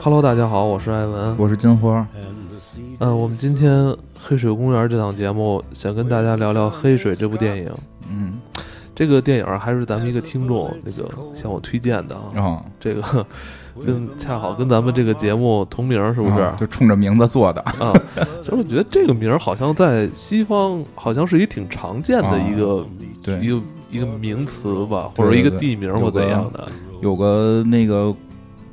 Hello，大家好，我是艾文，我是金花。嗯，我们今天《黑水公园》这档节目想跟大家聊聊《黑水》这部电影。嗯，这个电影还是咱们一个听众那个向我推荐的啊。这个跟恰好跟咱们这个节目同名，是不是？就冲着名字做的啊。其实我觉得这个名儿好像在西方好像是一挺常见的一个对一个一个名词吧，或者一个地名或怎样的。有个那个。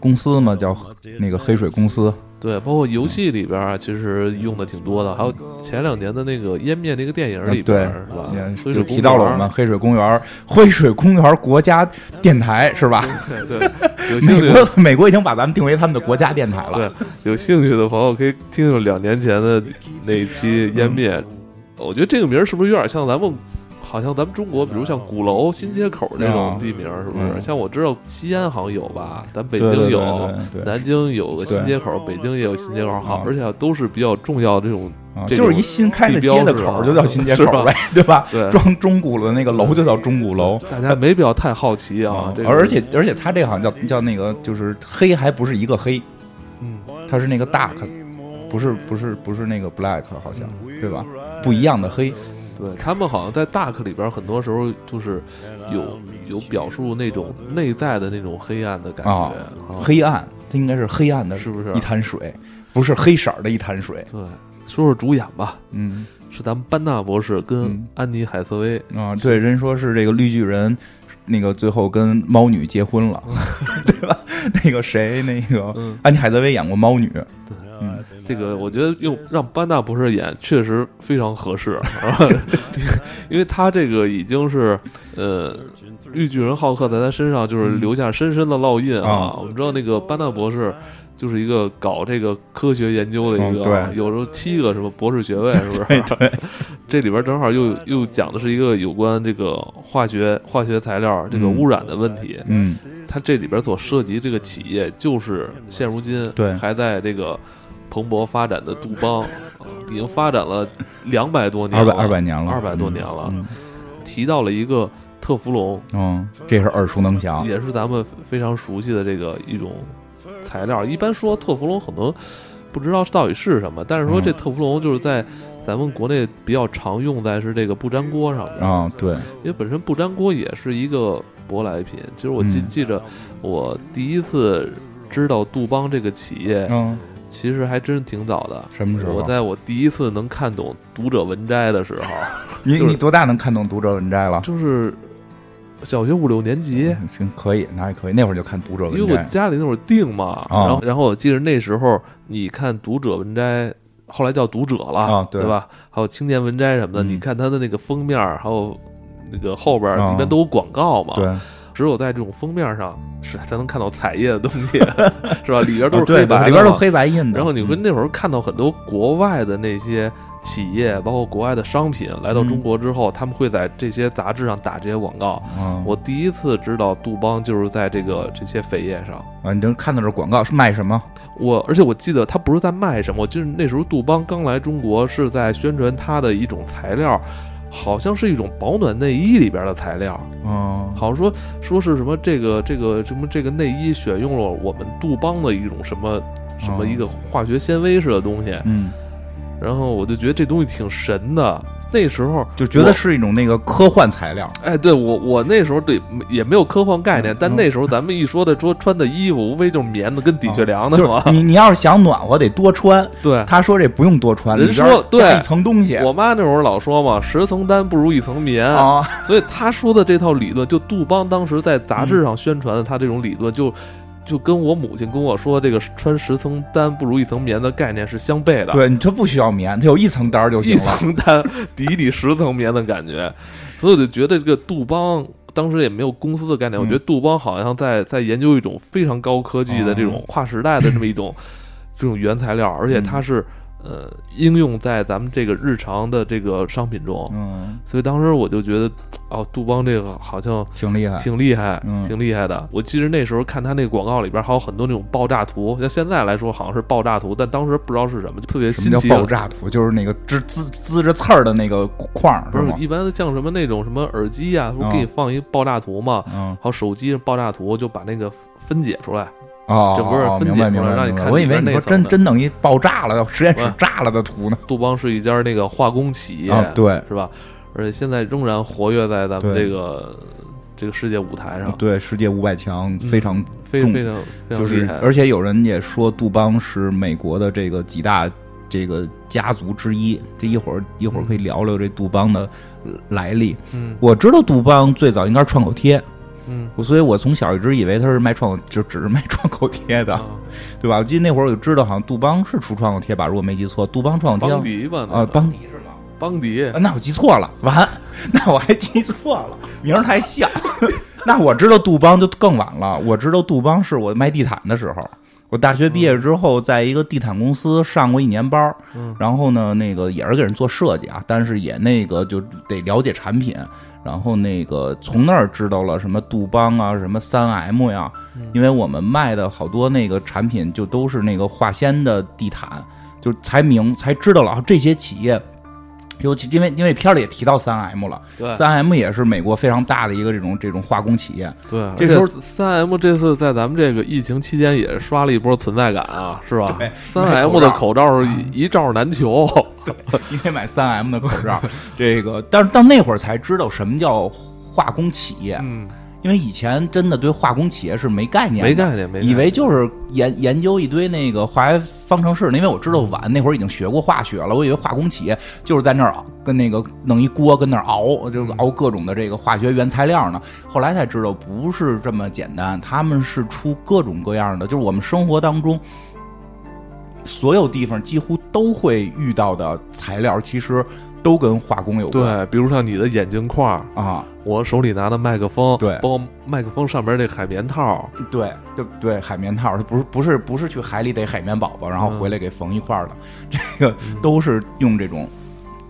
公司嘛，叫那个黑水公司。对，包括游戏里边啊，其实用的挺多的。还有前两年的那个湮灭那个电影里边，是吧？就提到了我们黑水公园，黑水公园国家电台，是吧？对，美国美国已经把咱们定为他们的国家电台了。对，有兴趣的朋友可以听听两年前的那一期湮灭。我觉得这个名儿是不是有点像咱们？好像咱们中国，比如像鼓楼、新街口这种地名，是不是？像我知道西安好像有吧，咱北京有，南京有个新街口，北京也有新街口，好，而且都是比较重要的这种，就是一新开的街的口就叫新街口呗，对吧？装钟鼓的那个楼就叫钟鼓楼，大家没必要太好奇啊。而且而且它这好像叫叫那个，就是黑还不是一个黑，嗯，它是那个 dark，不是不是不是那个 black，好像对吧？不一样的黑。对他们好像在大课里边，很多时候就是有有表述那种内在的那种黑暗的感觉。黑暗，它应该是黑暗的，是不是？一滩水，不是黑色的一滩水。对，说说主演吧。嗯，是咱们班纳博士跟安妮海瑟薇啊。对，人说是这个绿巨人，那个最后跟猫女结婚了，对吧？那个谁，那个安妮海瑟薇演过猫女。对。这个我觉得用让班纳博士演确实非常合适，因为他这个已经是呃绿巨人浩克在他身上就是留下深深的烙印啊。我们知道那个班纳博士就是一个搞这个科学研究的一个，有时候七个什么博士学位是不是？对，这里边正好又又讲的是一个有关这个化学化学材料这个污染的问题。嗯，他这里边所涉及这个企业就是现如今对还在这个。蓬勃发展的杜邦，已经发展了两百多年，二百二百年了，二百多年了。提到了一个特氟龙，嗯，这是耳熟能详，也是咱们非常熟悉的这个一种材料。一般说特氟龙，很多不知道到底是什么，但是说这特氟龙就是在咱们国内比较常用在是这个不粘锅上面啊。对，因为本身不粘锅也是一个舶来品。其实我记记着，我第一次知道杜邦这个企业，嗯。其实还真挺早的。什么时候？我在我第一次能看懂读者文摘的时候。你你多大能看懂读者文摘了？就是小学五六年级。行，可以，那还可以。那会儿就看读者文摘。因为我家里那会儿订嘛，然后然后我记得那时候你看读者文摘，后来叫读者了，对吧？还有青年文摘什么的，你看它的那个封面，还有那个后边里面都有广告嘛。对。只有在这种封面上是才能看到彩页的东西，是吧？里边都是黑白，里边都黑白印的。然后你会那会儿看到很多国外的那些企业，包括国外的商品来到中国之后，他们会在这些杂志上打这些广告。我第一次知道杜邦就是在这个这些扉页上啊，你能看到这广告是卖什么？我而且我记得他不是在卖什么，就是那时候杜邦刚来中国是在宣传它的一种材料。好像是一种保暖内衣里边的材料，嗯，好像说说是什么这个这个什么这个内衣选用了我们杜邦的一种什么什么一个化学纤维似的东西，嗯，然后我就觉得这东西挺神的。那时候就觉得是一种那个科幻材料，哎，对我我那时候对也没有科幻概念，但那时候咱们一说的说穿的衣服，无非就是棉的跟底靴凉的是吧。你你要是想暖和，得多穿。对，他说这不用多穿，人说加一层东西。我妈那会儿老说嘛，十层单不如一层棉啊，所以他说的这套理论，就杜邦当时在杂志上宣传的他这种理论就。就跟我母亲跟我说这个穿十层单不如一层棉的概念是相悖的。对，你这不需要棉，它有一层单就行了。一层单抵抵十层棉的感觉，所以我就觉得这个杜邦当时也没有公司的概念。我觉得杜邦好像在在研究一种非常高科技的这种跨时代的这么一种这种原材料，而且它是。呃，应用在咱们这个日常的这个商品中，嗯，所以当时我就觉得，哦，杜邦这个好像挺厉害，挺厉害，挺厉害的。我记得那时候看他那个广告里边还有很多那种爆炸图，像现在来说好像是爆炸图，但当时不知道是什么，就特别新奇。爆炸图？就是那个滋滋滋着刺儿的那个框，不是一般像什么那种什么耳机啊，不给你放一爆炸图嘛，嗯，还有手机爆炸图，就把那个分解出来。哦，整个分解出来让你看。我以为你说真真弄一爆炸了，实验室炸了的图呢。杜邦是一家那个化工企业，对，是吧？而且现在仍然活跃在咱们这个这个世界舞台上。对，世界五百强非常非常非常就是而且有人也说杜邦是美国的这个几大这个家族之一。这一会儿一会儿可以聊聊这杜邦的来历。嗯，我知道杜邦最早应该是创口贴。嗯，所以我从小一直以为他是卖创，就只是卖创口贴的，对吧？我记得那会儿我就知道，好像杜邦是出创口贴吧，如果没记错，杜邦创口贴。邦迪吧？啊，邦迪是吗？邦迪？那我记错了，完，那我还记错了，名儿太像。那我知道杜邦就更晚了，我知道杜邦是我卖地毯的时候。我大学毕业之后，在一个地毯公司上过一年班然后呢，那个也是给人做设计啊，但是也那个就得了解产品，然后那个从那儿知道了什么杜邦啊，什么三 M 呀，因为我们卖的好多那个产品就都是那个化纤的地毯，就才明才知道了啊，这些企业。尤其因为因为片里也提到三 M 了，三 M 也是美国非常大的一个这种这种化工企业。对，这时候三 M 这次在咱们这个疫情期间也刷了一波存在感啊，是吧？三 M 的口罩一罩难求，对，因为买三 M 的口罩，这个，但是到那会儿才知道什么叫化工企业。嗯。因为以前真的对化工企业是没概念，没概念，没以为就是研研究一堆那个化学方程式。因为我知道晚那会儿已经学过化学了，我以为化工企业就是在那儿跟那个弄一锅跟那儿熬，就熬各种的这个化学原材料呢。后来才知道不是这么简单，他们是出各种各样的，就是我们生活当中所有地方几乎都会遇到的材料，其实。都跟化工有关，对，比如像你的眼镜框啊，我手里拿的麦克风，对，包括麦克风上边这海绵套，对，对对，海绵套，它不是不是不是去海里逮海绵宝宝，然后回来给缝一块的，这个都是用这种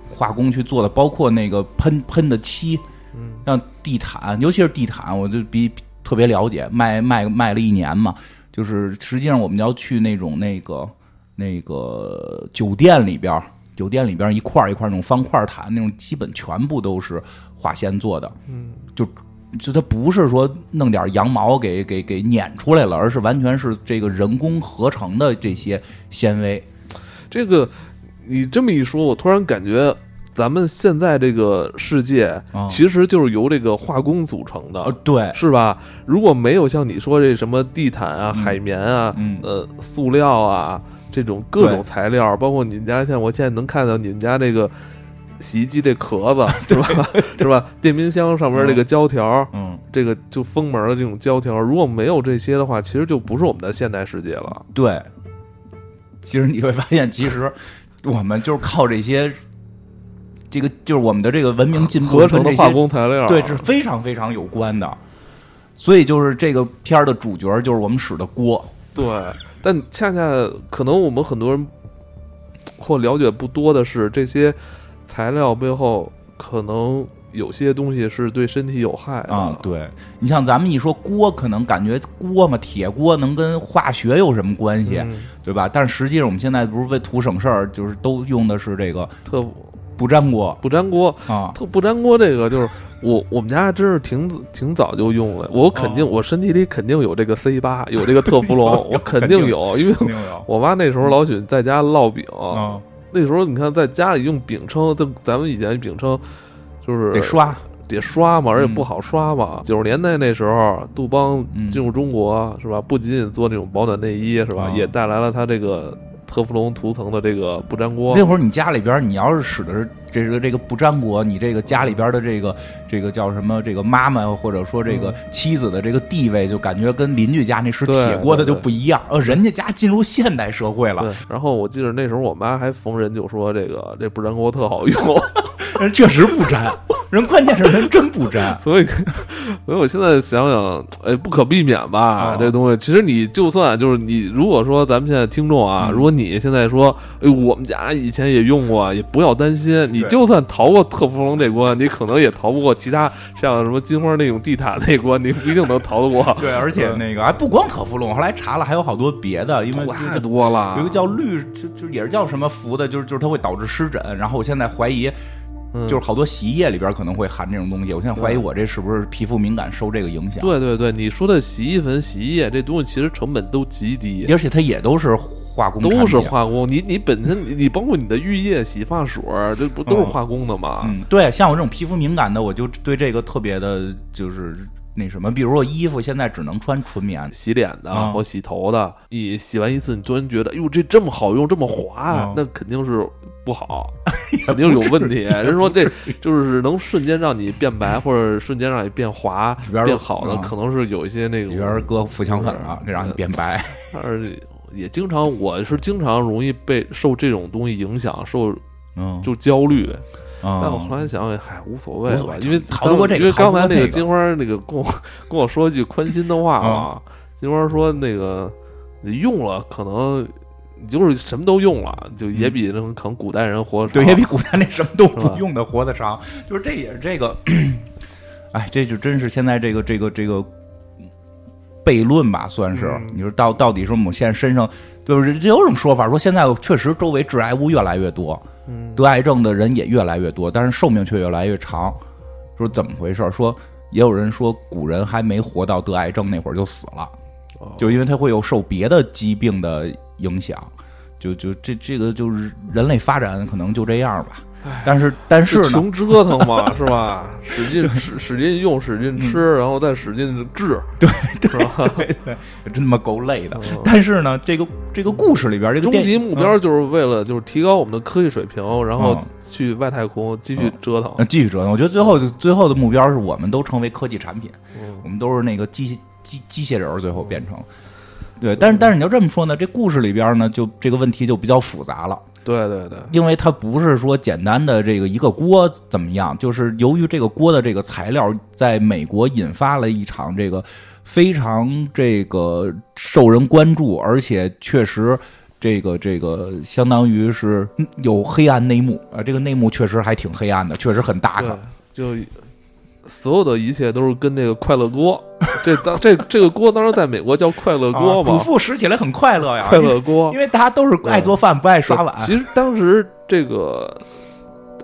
化工去做的，包括那个喷喷的漆，嗯，像地毯，尤其是地毯，我就比特别了解，卖卖卖了一年嘛，就是实际上我们要去那种那个那个酒店里边。酒店里边一块一块那种方块毯，那种基本全部都是化纤做的。嗯，就就它不是说弄点羊毛给给给碾出来了，而是完全是这个人工合成的这些纤维。这个你这么一说，我突然感觉咱们现在这个世界其实就是由这个化工组成的。对，是吧？如果没有像你说这什么地毯啊、海绵啊、呃、塑料啊。这种各种材料，包括你们家，像我现在能看到你们家这个洗衣机这壳子，是吧？是吧？电冰箱上面这个胶条，嗯，这个就封门的这种胶条，如果没有这些的话，其实就不是我们的现代世界了。对，其实你会发现，其实我们就是靠这些，这个就是我们的这个文明进步合成的化工材料，对，是非常非常有关的。所以就是这个片儿的主角就是我们使的锅，对。但恰恰可能我们很多人 或了解不多的是，这些材料背后可能有些东西是对身体有害啊。对你像咱们一说锅，可能感觉锅嘛，铁锅能跟化学有什么关系，对吧？但实际上我们现在不是为图省事儿，就是都用的是这个特不粘锅，不粘锅啊，特不粘锅这个就是。我我们家真是挺挺早就用了，我肯定我身体里肯定有这个 C 八，有这个特氟龙，我肯定有，因为我妈那时候老喜欢在家烙饼，那时候你看在家里用饼铛，就咱们以前饼铛就是得刷得刷嘛，而且不好刷嘛。九十年代那时候，杜邦进入中国是吧？不仅仅做那种保暖内衣是吧？也带来了它这个。特氟龙涂层的这个不粘锅，那会儿你家里边你要是使的是这个这个不粘锅，你这个家里边的这个这个叫什么？这个妈妈或者说这个妻子的这个地位，就感觉跟邻居家那是铁锅的就不一样。呃，人家家进入现代社会了。然后我记得那时候我妈还逢人就说这个这不粘锅特好用，人 确实不粘。人关键是人真不沾，所以，所以我现在想想，哎，不可避免吧？这东西，其实你就算就是你，如果说咱们现在听众啊，如果你现在说，哎，我们家以前也用过，也不要担心，你就算逃过特氟龙这关，你可能也逃不过其他像什么金花那种地毯那关，你不一定能逃得过。对，而且那个还不光特氟龙，后来查了还有好多别的，因为太多了。有一个叫绿，就就也是叫什么氟的，就是就是它会导致湿疹。然后我现在怀疑。嗯就是好多洗衣液里边可能会含这种东西。我现在怀疑我这是不是皮肤敏感受这个影响？对对对，你说的洗衣粉、洗衣液这东西其实成本都极低，而且它也都是化工都是化工。你你本身你你包括你的浴液、洗发水，这不都是嗯化工的吗？嗯，对，像我这种皮肤敏感的，我就对这个特别的，就是那什么，比如说衣服现在只能穿纯棉，洗脸的啊或洗头的，你洗完一次，你突然觉得，哟，这这么好用，这么滑啊，那肯定是不好，肯定有问题。人说这就是能瞬间让你变白，或者瞬间让你变滑变好的，啊。可能是有一些那个里边搁富强粉了，这让你变白。但是也经常，我是经常容易被受这种东西影响，受嗯，就焦虑。嗯。但我后来想想，嗨，无所谓无所谓，吧因为逃得过这个因为刚才那个金花那个跟我 跟我说一句宽心的话啊，金花说那个你用了可能你就是什么都用了，就也比那种可能古代人活。对，也比古代那什么都不用的活得长。就是这也是这个，哎，这就真是现在这个这个这个悖论吧，算是。嗯你说到到底说我们现在身上，就是有种说法说现在确实周围致癌物越来越多，嗯得癌症的人也越来越多，但是寿命却越来越长。说怎么回事？说也有人说古人还没活到得癌症那会儿就死了。哦就因为他会有受别的疾病的影响，就就这这个就是人类发展可能就这样吧。但是但是呢，穷折腾嘛，是吧？使劲使使劲用，使劲吃，然后再使劲治，对 对，是吧？真他妈够累的嗯。但是呢，这个这个故事里边这个终极目标就是为了就是提高我们的科技水平，然后嗯去外太空继续折腾。呃继续折腾。我觉得最后最后的目标是我们都成为科技产品，嗯我们都是那个机机机械人，最后变成。对，但是但是你要这么说呢，这故事里边呢，就这个问题就比较复杂了。对对对，因为它不是说简单的这个一个锅怎么样，就是由于这个锅的这个材料在美国引发了一场这个非常这个受人关注，而且确实这个这个相当于是有黑暗内幕啊，这个内幕确实还挺黑暗的，确实很大对个。，就所有的一切都是跟这个快乐锅，这当这这个锅当时在美国叫快乐锅嘛，饭使起来很快乐呀，快乐锅。因为大家都是爱做饭不爱刷碗。其实当时这个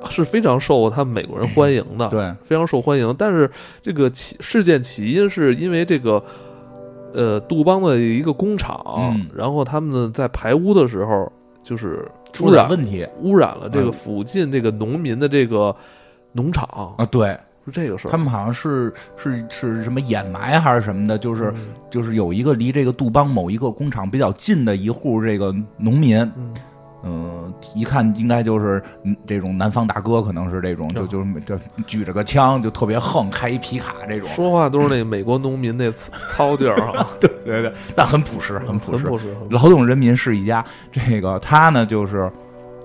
是非常受他们美国人欢迎的，对，非常受欢迎。但是这个起事件起因是因为这个呃杜邦的一个工厂，嗯。然后他们在排污的时候就是出点污染问题。污染了这个嗯。附近这个农民的这个农场，啊，对是这个事儿。他们好像是是是什么掩埋还是什么的，就是。嗯就是有一个离这个杜邦某一个工厂比较近的一户这个农民，嗯嗯、一看应该就是嗯这种南方大哥，可能是这种，就嗯就是就举着个枪就特别横，开一皮卡这种，说话都是那美国农民那操操劲儿啊，对对对，但很朴实，很朴实。很朴实。很朴实劳动人民是一家，这个他呢就是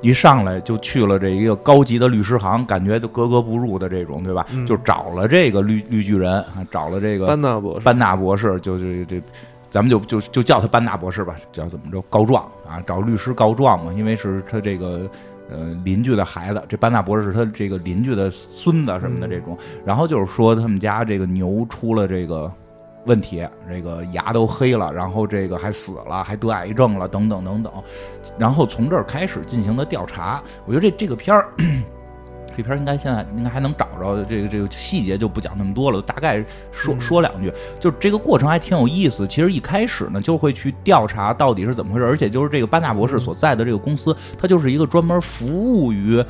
一上来就去了这一个高级的律师行，感觉就格格不入的这种，对吧？嗯就找了这个绿绿巨人，啊找了这个班纳博士，班纳博士，就这这，咱们就就就叫他班纳博士吧，叫怎么着告状啊，找律师告状嘛，因为是他这个呃邻居的孩子，这班纳博士是他这个邻居的孙子什么的嗯这种，然后就是说他们家这个牛出了这个。问题，这个牙都黑了，然后这个还死了，还得癌症了，等等等等，然后从这儿开始进行的调查。我觉得这这个片儿，这片儿应该现在应该还能找着，这个这个细节就不讲那么多了，大概说嗯说两句。就是这个过程还挺有意思。其实一开始呢，就会去调查到底是怎么回事，而且就是这个班纳博士所在的这个公司，它就是一个专门服务于。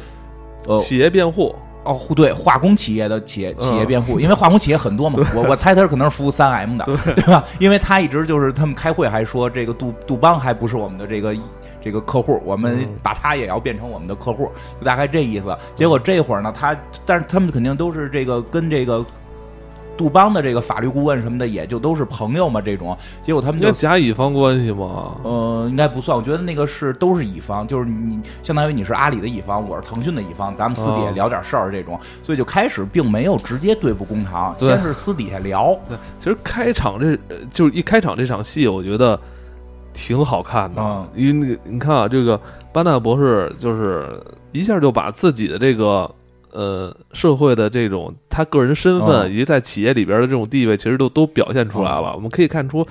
呃企业辩护，哦，对，化工企业的企业企业嗯辩护，因为化工企业很多嘛，我我猜他可能是服务三 M 的，对吧？因为他一直就是他们开会还说这个杜杜邦还不是我们的这个这个客户，我们嗯把他也要变成我们的客户，就大概这意思。结果这会儿呢，他但是他们肯定都是这个跟这个杜邦的这个法律顾问什么的，也就都是朋友嘛，这种。结果他们就甲乙方关系嘛。呃，应该不算，我觉得那个是都是乙方，就是你相当于你是阿里的乙方，我是腾讯的乙方，咱们私底下哦聊点事儿这种，所以就开始并没有直接对簿公堂，先是私底下聊，对，其实开场这呃就是一开场这场戏，我觉得挺好看的，嗯因为那个你看啊，这个班纳博士就是一下就把自己的这个呃社会的这种他个人身份、嗯以及在企业里边的这种地位，其实都都表现出来了。我们可以看出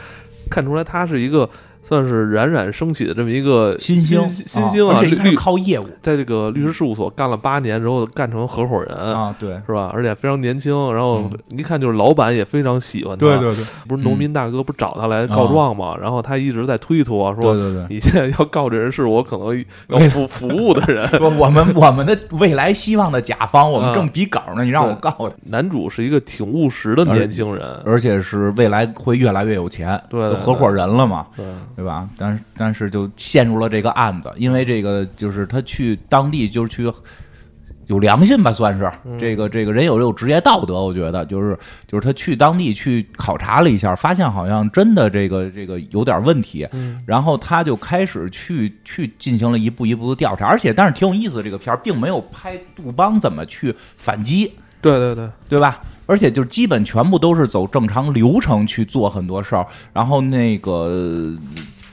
看出来，他是一个算是冉冉升起的这么一个新星，新星啊！而且靠业务，在这个律师事务所干了八年之后，干成合伙人啊，对，是吧？而且非常年轻，然后一看就是老板也非常喜欢他，对对对，不是农民大哥不找他来告状嘛？然后他一直在推脱说，对对对，你现在要告这人是我可能要服 服务的人，我们我们的未来希望的甲方，我们正比稿呢，你让我告他。男主是一个挺务实的年轻人，而且是未来会越来越有钱，对，合伙人了嘛，对对吧？但是但是就陷入了这个案子，因为这个就是他去当地就是去有良心吧，算是这个这个人有有职业道德，我觉得就是就是他去当地去考察了一下，发现好像真的这个这个有点问题，然后他就开始去去进行了一步一步的调查，而且但是挺有意思的，这个片儿并没有拍杜邦怎么去反击。对对对，对吧？而且就基本全部都是走正常流程去做很多事儿，然后那个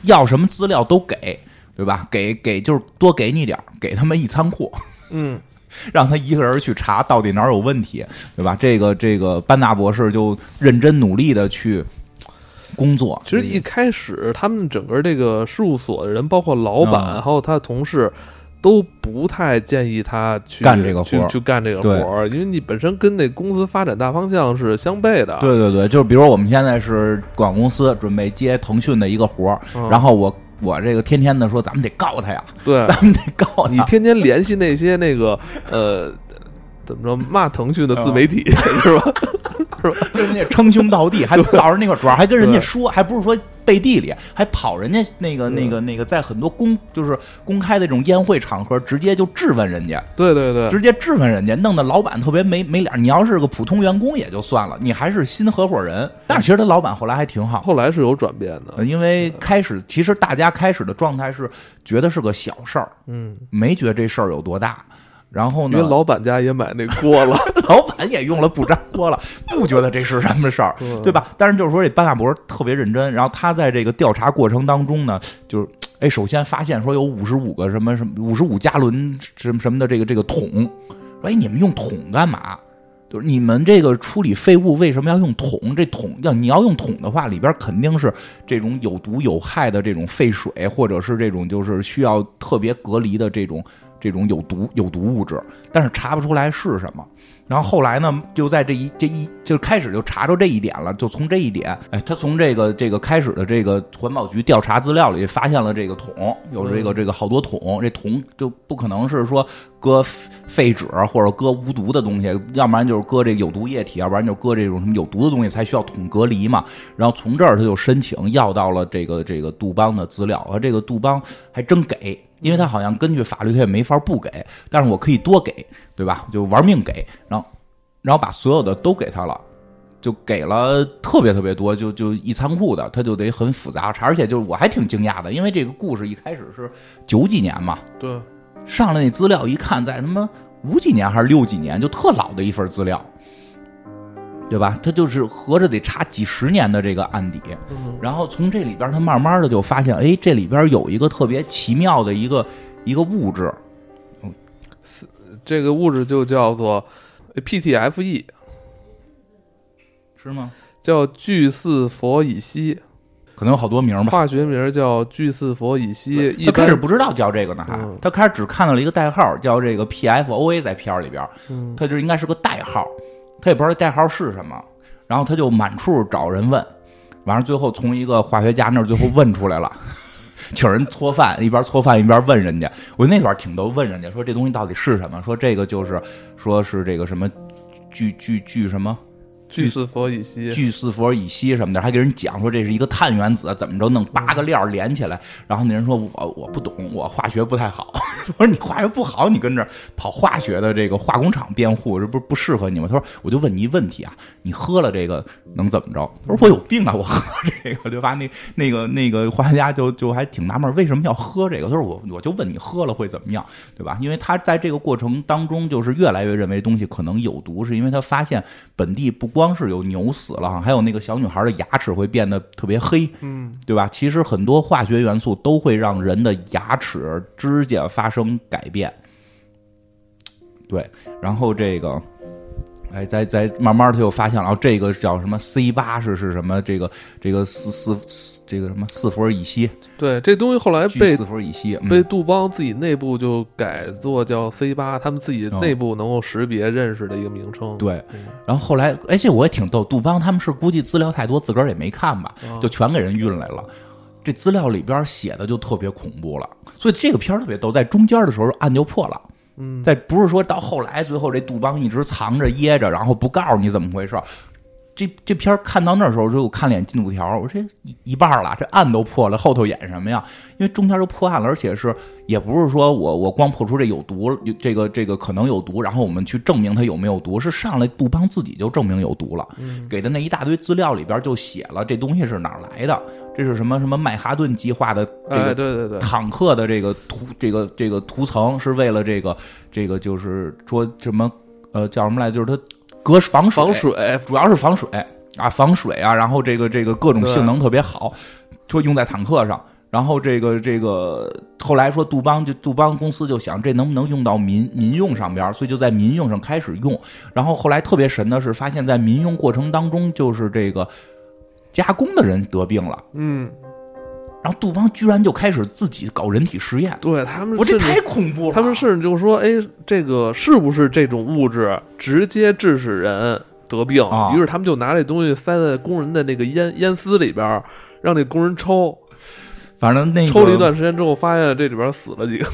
要什么资料都给，对吧？给给就是多给你点儿，给他们一仓库，嗯，让他一个人去查到底哪儿有问题，对吧？这个这个班纳博士就认真努力的去工作。其实一开始他们整个这个事务所的人，包括老板还有他的同事。都不太建议他去干这个活儿，去干这个活儿，因为你本身跟那公司发展大方向是相悖的。对对对，就是比如我们现在是广告公司，准备接腾讯的一个活儿，然后我我这个天天的说，咱们得告他呀，对，咱们得告你，天天联系那些那个呃，怎么着骂腾讯的自媒体是吧？是吧？跟人家称兄道弟，还到着那块主要还跟人家说，还不是说。背地里还跑人家那个那个那个，在很多公就是公开的这种宴会场合，直接就质问人家。对对对，直接质问人家，弄得老板特别没没脸。你要是个普通员工也就算了，你还是新合伙人。但是其实他老板后来还挺好，后来是有转变的。因为开始其实大家开始的状态是觉得是个小事儿，嗯，没觉得这事儿有多大。然后呢？因为老板家也买那锅了，老板也用了不粘锅了，不觉得这是什么事儿，对吧？但是就是说，这班纳博特别认真。然后他在这个调查过程当中呢，就是哎，首先发现说有五十五个什么什么五十五加仑什么什么的这个这个桶，哎，你们用桶干嘛？就是你们这个处理废物为什么要用桶？这桶要你要用桶的话，里边肯定是这种有毒有害的这种废水，或者是这种就是需要特别隔离的这种。这种有毒有毒物质，但是查不出来是什么。然后后来呢，就在这一这一就开始就查着这一点了。就从这一点，哎，他从这个这个开始的这个环保局调查资料里发现了这个桶，有这个这个好多桶。这桶就不可能是说搁废纸或者搁无毒的东西，要不然就是搁这有毒液体，要不然就搁这种什么有毒的东西才需要桶隔离嘛。然后从这儿他就申请要到了这个这个杜邦的资料，啊，这个杜邦还真给。因为他好像根据法律他也没法不给，但是我可以多给，对吧？就玩命给，然后，然后把所有的都给他了，就给了特别特别多，就就一仓库的，他就得很复杂，而且就是我还挺惊讶的，因为这个故事一开始是九几年嘛，对，上来那资料一看，在他妈五几年还是六几年，就特老的一份资料。对吧？他就是合着得查几十年的这个案底，然后从这里边他慢慢的就发现，哎，这里边有一个特别奇妙的一个一个物质，嗯这个物质就叫做 PTFE，是吗？叫聚四氟乙烯，可能有好多名吧。化学名叫聚四氟乙烯。他开始不知道叫这个呢，还他开始只看到了一个代号，叫这个 PFOA，在片里边，他就应该是个代号。他也不知道代号是什么，然后他就满处找人问，完了最后从一个化学家那儿最后问出来了，请人搓饭，一边搓饭一边问人家。我那段挺逗，问人家说这东西到底是什么？说这个就是说是这个什么聚聚聚什么。聚四氟乙烯，聚四氟乙烯什么的，还给人讲说这是一个碳原子，怎么着弄八个链连起来。然后那人说：“我我不懂，我化学不太好。”我 说：“你化学不好，你跟这跑化学的这个化工厂辩护，这不是不适合你吗？”他说：“我就问你一问题啊，你喝了这个能怎么着？”他说：“我有病啊，我喝这个对吧？”那那个那个化学家就就还挺纳闷，为什么要喝这个？他说：“我我就问你喝了会怎么样，对吧？因为他在这个过程当中，就是越来越认为东西可能有毒，是因为他发现本地不光。”光是有牛死了，还有那个小女孩的牙齿会变得特别黑，嗯，对吧？其实很多化学元素都会让人的牙齿、指甲发生改变。对，然后这个哎，在在慢慢他又发现了，哦，这个叫什么 C 八是是什么？这个这个四四这个什么四氟乙烯？对，这东西后来被四氟乙烯被杜邦自己内部就改做叫 C 八，他们自己内部能够识别认识的一个名称。对，然后后来，哎，这我也挺逗，杜邦他们是估计资料太多，自个儿也没看吧，就全给人运来了。这资料里边写的就特别恐怖了，所以这个片儿特别逗，在中间的时候案就破了。嗯，在不是说到后来，最后这杜邦一直藏着掖着，然后不告诉你怎么回事。这这片看到那时候，就我看脸进度条，我说这一半了，这案都破了，后头演什么呀？因为中间就破案了，而且是也不是说我我光破出这有毒，这个这个可能有毒，然后我们去证明它有没有毒，是上来杜邦自己就证明有毒了。给的那一大堆资料里边就写了这东西是哪来的，这是什么什么曼哈顿计划的这个对对对坦克的这个涂这个这个涂层是为了这个这个就是说什么呃叫什么来，就是它。隔防水，防水主要是防水啊，防水啊，然后这个这个各种性能特别好，说用在坦克上。然后这个这个后来说杜邦就杜邦公司就想这能不能用到民民用上边，所以就在民用上开始用。然后后来特别神的是，发现在民用过程当中，就是这个加工的人得病了。嗯。然后杜邦居然就开始自己搞人体实验，对他们，我这太恐怖了。他们甚至就说：“哎，这个是不是这种物质直接致使人得病？”于是他们就拿这东西塞在工人的那个烟烟丝里边，让那工人抽。反正那抽了一段时间之后，发现这里边死了几个。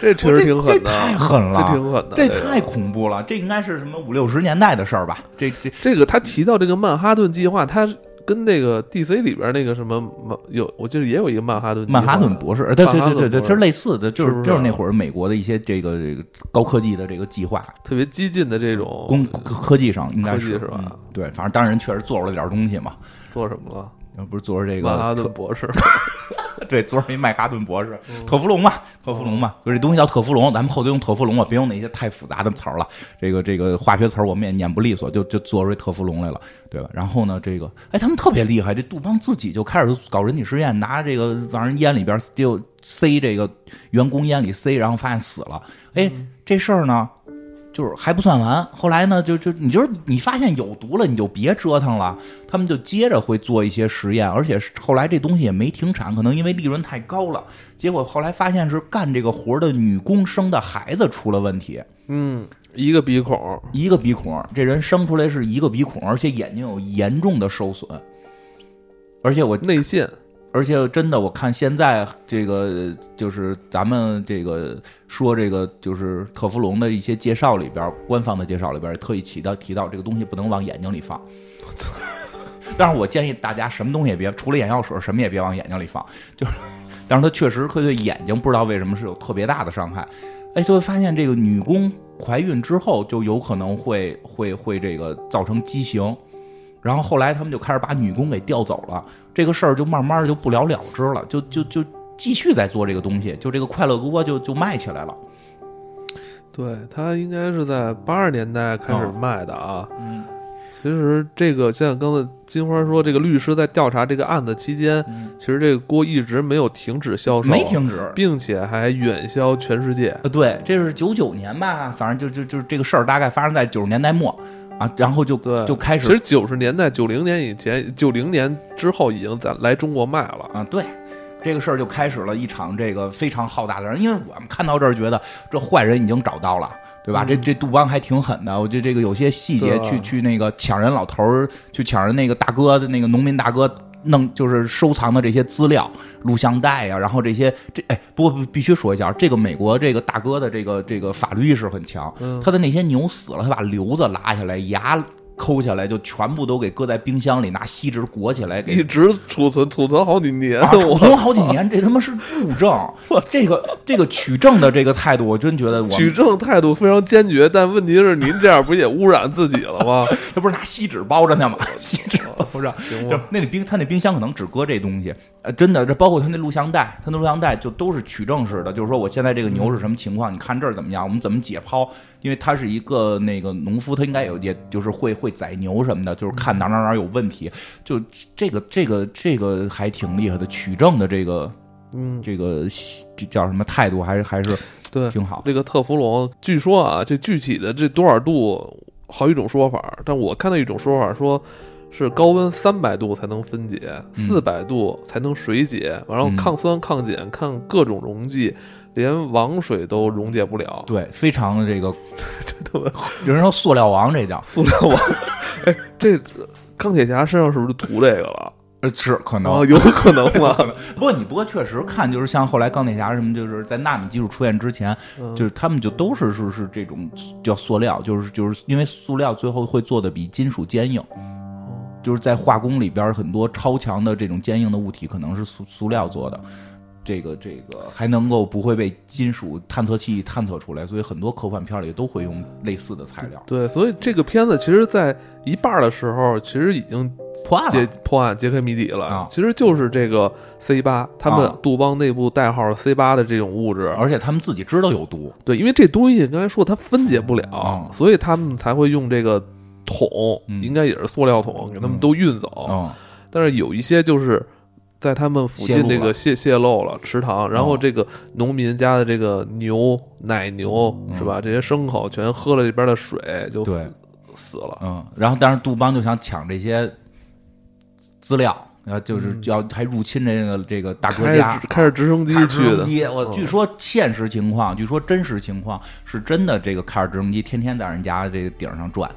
这确实挺狠的，太狠了，这挺狠的，这太恐怖了。这应该是什么五六十年代的事儿吧？这这这个他提到这个曼哈顿计划，他。跟那个 DC 里边那个什么有，我记得也有一个曼哈顿曼哈顿博士，对对对对对，其实类似的，就是就是那会儿美国的一些这个这个高科技的这个计划，特别激进的这种工科技上应该是是吧？对，反正当然确实做出了点东西嘛。做什么了？不是做这个曼哈顿博士。对，做一麦哈顿博士，特氟龙嘛，特氟龙嘛，就这东西叫特氟龙，咱们后头用特氟龙吧，别用那些太复杂的词儿了。这个这个化学词儿我们也念不利索，就就做出特氟龙来了，对吧？然后呢，这个哎，他们特别厉害，这杜邦自己就开始搞人体实验，拿这个往人烟里边就塞这个员工烟里塞，然后发现死了。哎，这事儿呢？就是还不算完，后来呢，就就你就是你发现有毒了，你就别折腾了。他们就接着会做一些实验，而且后来这东西也没停产，可能因为利润太高了。结果后来发现是干这个活的女工生的孩子出了问题。嗯，一个鼻孔，一个鼻孔，这人生出来是一个鼻孔，而且眼睛有严重的受损，而且我内线。而且真的，我看现在这个就是咱们这个说这个就是特氟龙的一些介绍里边，官方的介绍里边特意提到提到这个东西不能往眼睛里放。我操！但是我建议大家什么东西也别，除了眼药水，什么也别往眼睛里放。就是，但是它确实会对眼睛不知道为什么是有特别大的伤害。哎，就会发现这个女工怀孕之后就有可能会会会这个造成畸形。然后后来他们就开始把女工给调走了，这个事儿就慢慢就不了了之了，就就就继续在做这个东西，就这个快乐锅就就卖起来了。对它应该是在八十年代开始卖的啊。嗯，其实这个像刚才金花说，这个律师在调查这个案子期间，其实这个锅一直没有停止销售，没停止，并且还远销全世界。呃，对，这是九九年吧，反正就就就这个事儿大概发生在九十年代末。啊，然后就就开始，其实九十年代、九零年以前、九零年之后已经在来中国卖了啊。对，这个事儿就开始了一场这个非常浩大的人，因为我们看到这儿觉得这坏人已经找到了，对吧？这这杜邦还挺狠的，我觉得这个有些细节去去那个抢人老头儿，去抢人那个大哥的那个农民大哥。弄就是收藏的这些资料、录像带呀，然后这些这哎，不过必须说一下，这个美国这个大哥的这个这个法律意识很强，他的那些牛死了，他把瘤子拉下来，牙。抠下来就全部都给搁在冰箱里，拿锡纸裹起来，给一直储存储存好几年，储存好几年，这他妈是物证。这个这个取证的这个态度，我真觉得取证态度非常坚决。但问题是，您这样不也污染自己了吗？这不是拿锡纸包着呢吗？锡纸包着，那那冰他那冰箱可能只搁这东西。呃，真的，这包括他那录像带，他那录像带就都是取证式的，就是说我现在这个牛是什么情况？你看这儿怎么样？我们怎么解剖？因为他是一个那个农夫，他应该有，也就是会会宰牛什么的，就是看哪哪哪有问题。就这个这个这个还挺厉害的，取证的这个嗯，这个这叫什么态度，还是还 是对，挺好。这个特氟龙，据说啊，这具体的这多少度，好几种说法，但我看到一种说法说。是高温三百度才能分解，四百度才能水解，然后抗酸抗碱，抗各种溶剂，连王水都溶解不了。对，非常的这个，特别有人说塑料王，这叫 塑料王。哎，这钢铁侠身上是不是涂这个了？呃，是可能，有可能吧？不过你不过确实看，就是像后来钢铁侠什么，就是在纳米技术出现之前，就是他们就都是是是这种叫塑料，就是就是因为塑料最后会做的比金属坚硬。就是在化工里边，很多超强的这种坚硬的物体可能是塑塑料做的，这个这个还能够不会被金属探测器探测出来，所以很多科幻片里都会用类似的材料。对，所以这个片子其实，在一半的时候，其实已经破案了，破案揭开谜底了。其实就是这个 C 八，他们杜邦内部代号 C 八的这种物质，而且他们自己知道有毒。对，因为这东西刚才说它分解不了，所以他们才会用这个。桶应该也是塑料桶，给他们都运走。但是有一些就是在他们附近这个泄泄露了池塘，然后这个农民家的这个牛奶牛是吧？这些牲口全喝了这边的水，就对死了。嗯，然后但是杜邦就想抢这些资料，然后就是要还入侵这个这个大哥家，开着直升机去的。我据说现实情况，据说真实情况是真的，这个开着直升机天天在人家这个顶上转。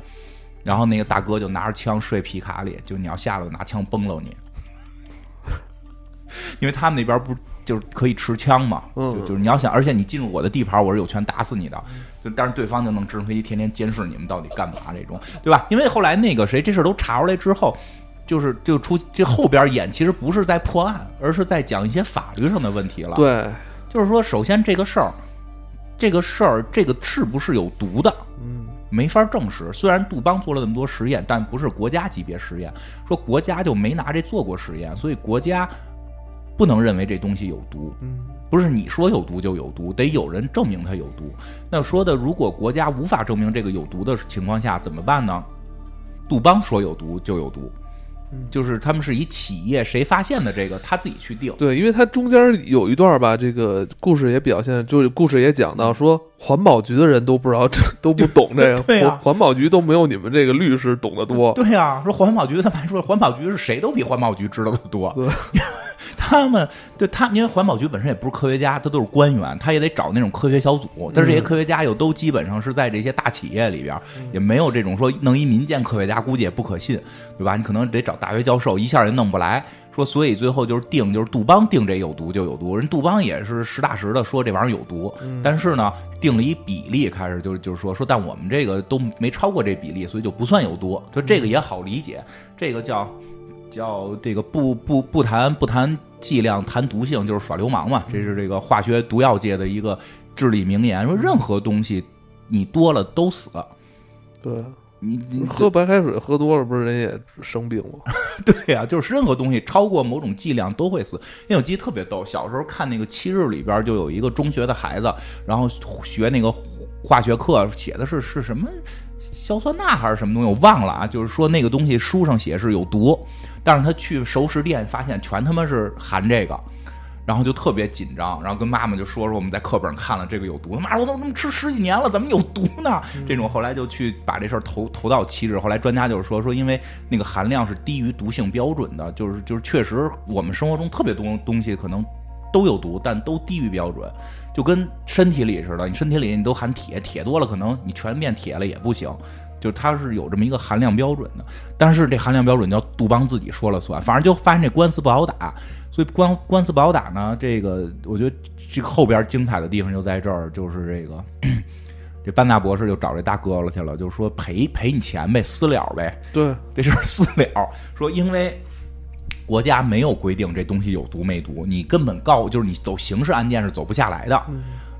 然后那个大哥就拿着枪睡皮卡里，就你要下来拿枪崩了你，因为他们那边不就是可以持枪嘛，就就是你要想，而且你进入我的地盘，我是有权打死你的，就但是对方就能直升飞机天天监视你们到底干嘛这种，对吧？因为后来那个谁这事都查出来之后，就是就出这后边演其实不是在破案，而是在讲一些法律上的问题了。对，就是说，首先这个事儿，这个事儿，这个是不是有毒的？嗯。没法证实，虽然杜邦做了那么多实验，但不是国家级别实验。说国家就没拿这做过实验，所以国家不能认为这东西有毒。嗯，不是你说有毒就有毒，得有人证明它有毒。那说的，如果国家无法证明这个有毒的情况下怎么办呢？杜邦说有毒就有毒。就是他们是以企业谁发现的这个他自己去定，对，因为他中间有一段吧，这个故事也表现，就是故事也讲到说，环保局的人都不知道这 都不懂这个，环保局都没有你们这个律师懂得多，对呀，说环保局他们还说环保局是谁都比环保局知道的多。他们对他，因为环保局本身也不是科学家，他都是官员，他也得找那种科学小组。但是这些科学家又都基本上是在这些大企业里边，也没有这种说弄一民间科学家，估计也不可信，对吧？你可能得找大学教授，一下也弄不来。说，所以最后就是定，就是杜邦定这有毒就有毒。人杜邦也是实打实的说这玩意儿有毒，但是呢，定了一比例，开始就就是说说，但我们这个都没超过这比例，所以就不算有毒。就这个也好理解，这个叫。叫这个不不不谈不谈剂量谈毒性就是耍流氓嘛，这是这个化学毒药界的一个至理名言。说任何东西你多了都死，对你你喝白开水喝多了不是人也生病吗？对呀，就是任何东西超过某种剂量都会死。因为我记得特别逗，小时候看那个《七日》里边就有一个中学的孩子，然后学那个化学课，写的是是什么硝酸钠还是什么东西，我忘了啊。就是说那个东西书上写是有毒。但是他去熟食店，发现全他妈是含这个，然后就特别紧张，然后跟妈妈就说说我们在课本上看了这个有毒，他妈我都他妈吃十几年了，怎么有毒呢？这种后来就去把这事儿投投到七日，后来专家就是说说因为那个含量是低于毒性标准的，就是就是确实我们生活中特别多东西可能都有毒，但都低于标准，就跟身体里似的，你身体里你都含铁，铁多了可能你全变铁了也不行。就它是有这么一个含量标准的，但是这含量标准叫杜邦自己说了算，反正就发现这官司不好打，所以官官司不好打呢。这个我觉得这个后边精彩的地方就在这儿，就是这个 这班纳博士就找这大哥了去了，就是说赔赔你钱呗，私了呗。对，这事私了，说因为国家没有规定这东西有毒没毒，你根本告就是你走刑事案件是走不下来的。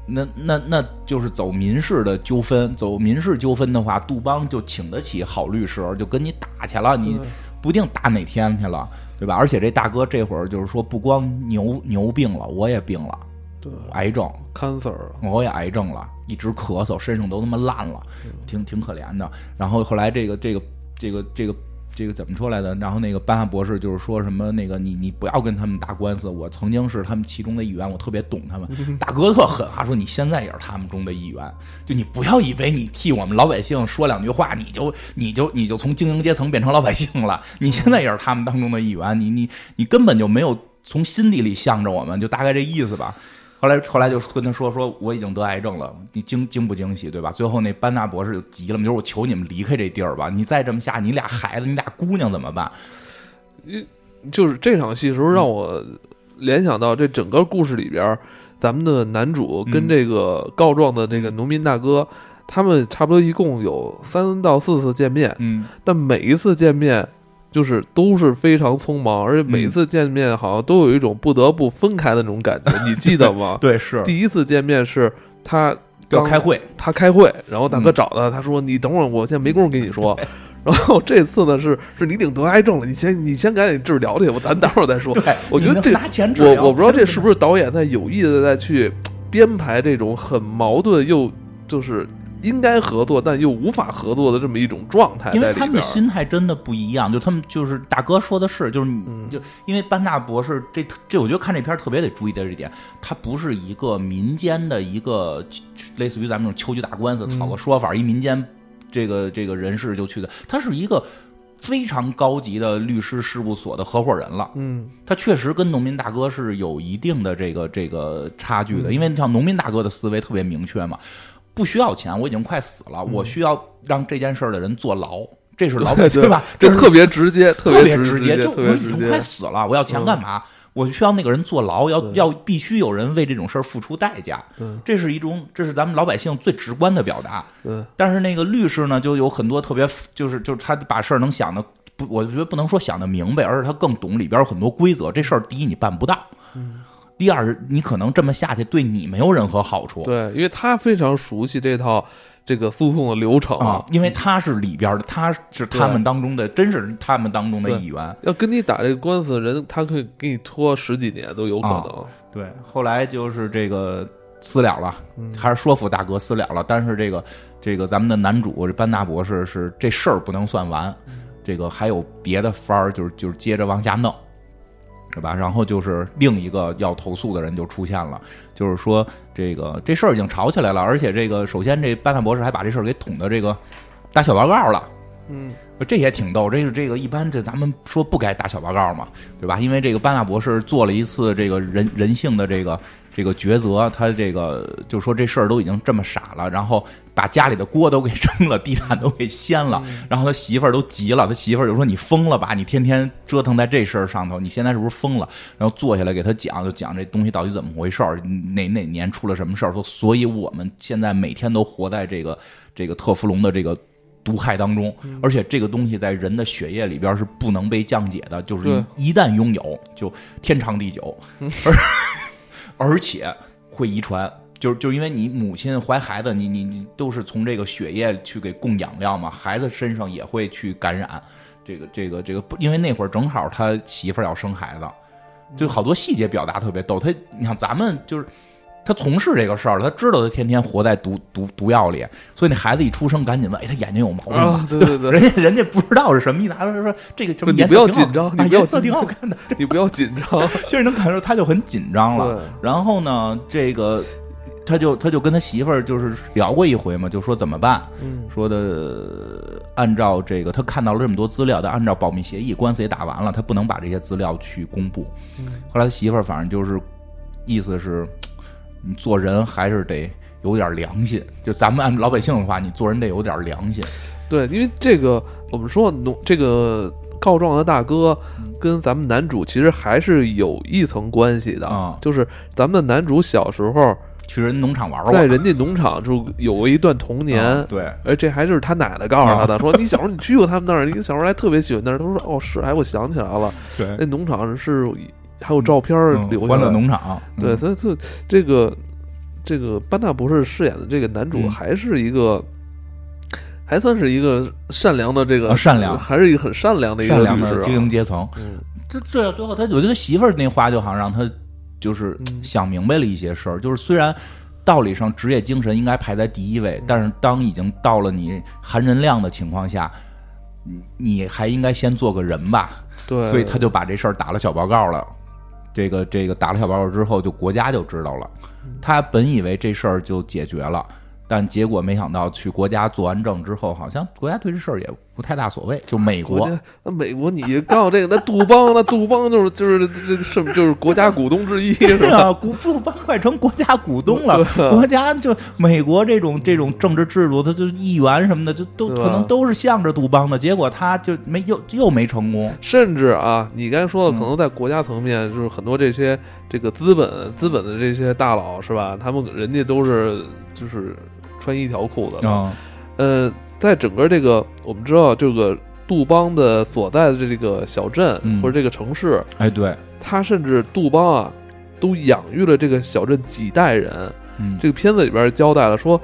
那那那就是走民事的纠纷，走民事纠纷的话，杜邦就请得起好律师，就跟你打去了，你不定打哪天去了，对吧？而且这大哥这会儿就是说，不光牛牛病了，我也病了，对，癌症，cancer，我也癌症了，一直咳嗽，身上都他妈烂了，挺挺可怜的。然后后来这个这个这个这个这个怎么说来的？然后那个班哈博士就是说什么那个你你不要跟他们打官司，我曾经是他们其中的一员，我特别懂他们。大哥特狠啊，说你现在也是他们中的一员，就你不要以为你替我们老百姓说两句话，你就你就你就从精英阶层变成老百姓了。你现在也是他们当中的一员，你你你根本就没有从心底里向着我们，就大概这意思吧。后来，后来就跟他说说我已经得癌症了，你惊惊不惊喜，对吧？最后那班纳博士就急了嘛，就是我求你们离开这地儿吧，你再这么下，你俩孩子，你俩姑娘怎么办？就是这场戏的时候让我联想到这整个故事里边，咱们的男主跟这个告状的这个农民大哥，他们差不多一共有三到四次见面，嗯，但每一次见面。就是都是非常匆忙，而且每次见面好像都有一种不得不分开的那种感觉，你记得吗？对，是第一次见面是他要开会，他开会，然后大哥找他，他说：“你等会儿，我现在没工夫跟你说。” 然后这次呢是是你领得癌症了，你先你先赶紧治疗去，我咱等会儿再说。对，我觉得这我我不知道这是不是导演在有意的在去编排这种很矛盾又就是。应该合作，但又无法合作的这么一种状态，因为他们的心态真的不一样。就他们就是大哥说的是，就是你就因为班纳博士这这，我觉得看这片特别得注意的这点，他不是一个民间的一个类似于咱们这种秋菊打官司讨个说法，一民间这个这个人士就去的，他是一个非常高级的律师事务所的合伙人了。嗯，他确实跟农民大哥是有一定的这个这个差距的，因为像农民大哥的思维特别明确嘛。不需要钱，我已经快死了。我需要让这件事儿的人坐牢，这是 老百姓对吧？这特别直接，特别直接。就我已经快死了，我要钱干嘛？我需要那个人坐牢，要要必须有人为这种事儿付出代价。这是一种，这是咱们老百姓最直观的表达。但是那个律师呢，就有很多特别，就是就是他把事儿能想的不，我觉得不能说想的明白，而是他更懂里边有很多规则。这事儿第一你办不到。第二，你可能这么下去对你没有任何好处。对，因为他非常熟悉这套这个诉讼的流程啊，因为他是里边的，他是他们当中的，真是他们当中的一员。要跟你打这个官司的人，他可以给你拖十几年都有可能。对，后来就是这个私了了，还是说服大哥私了了。但是这个这个咱们的男主这班纳博士是这事儿不能算完，这个还有别的法儿，就是就是接着往下弄。对吧？然后就是另一个要投诉的人就出现了，就是说这个这事儿已经吵起来了，而且这个首先这班纳博士还把这事儿给捅到这个打小报告了，嗯，这也挺逗。这个这个一般这咱们说不该打小报告嘛，对吧？因为这个班纳博士做了一次这个人人性的这个。这个抉择，他这个就说这事儿都已经这么傻了，然后把家里的锅都给扔了，地毯都给掀了，然后他媳妇儿都急了，他媳妇儿就说：“你疯了吧？你天天折腾在这事儿上头，你现在是不是疯了？”然后坐下来给他讲，就讲这东西到底怎么回事儿，哪哪年出了什么事儿？说，所以我们现在每天都活在这个这个特氟龙的这个毒害当中，而且这个东西在人的血液里边是不能被降解的，就是一旦拥有就天长地久。而而且会遗传，就是就是因为你母亲怀孩子，你你你都是从这个血液去给供养料嘛，孩子身上也会去感染，这个这个这个不，因为那会儿正好他媳妇儿要生孩子，就好多细节表达特别逗。他你看咱们就是。他从事这个事儿了，他知道他天天活在毒毒毒药里，所以那孩子一出生赶紧问：“哎，他眼睛有毛病吗？”对对对，人家 人家不知道是什么意思，他说这个你不要紧张，你颜色挺好看的，你不要紧张，就是能感受他就很紧张了。然后呢，这个他就他就跟他媳妇儿就是聊过一回嘛，就说怎么办？嗯说的按照这个他看到了这么多资料，但按照保密协议，官司也打完了，他不能把这些资料去公布。后来他媳妇儿反正就是意思是。你做人还是得有点良心，就咱们按老百姓的话，你做人得有点良心。对，因为这个我们说农这个告状的大哥跟咱们男主其实还是有一层关系的啊，就是咱们的男主小时候去人农场玩过，在人家农场就有过一段童 年。对，而这还是他奶奶告诉他的，说 你小时候你去过他们那儿，你小时候还特别喜欢那儿。他说哦是，哎我想起来了，对，那农场是。还有照片留下。欢乐农场，对，所以这这个这个班纳博士饰演的这个男主还是一个，还算是一个善良的这个善良，还是一个很善良的一个善良的精英阶层。嗯，这这最后他，我觉得媳妇儿那话就好像让他就是想明白了一些事儿。就是虽然道理上职业精神应该排在第一位，但是当已经到了你含人量的情况下。你你还应该先做个人吧。对，所以他就把这事儿打了小报告了。这个这个打了小报告之后，就国家就知道了。他本以为这事儿就解决了。但结果没想到，去国家做完证之后，好像国家对这事儿也不太大所谓。就美国，那美国你告这个，那杜邦，那杜邦就是就是这个什就是国家股东之一，是吧？股杜邦快成国家股东了，国家就美国这种这种政治制度，他就议员什么的，就都可能都是向着杜邦的。结果他就没又又没成功。甚至啊，你刚才说的，可能在国家层面，就是很多这些这个资本资本的这些大佬，是吧？他们人家都是就是。穿一条裤子啊，呃，在整个这个我们知道这个杜邦的所在的这个小镇或者这个城市，哎，对，他甚至杜邦啊，都养育了这个小镇几代人。嗯，这个片子里边交代了说，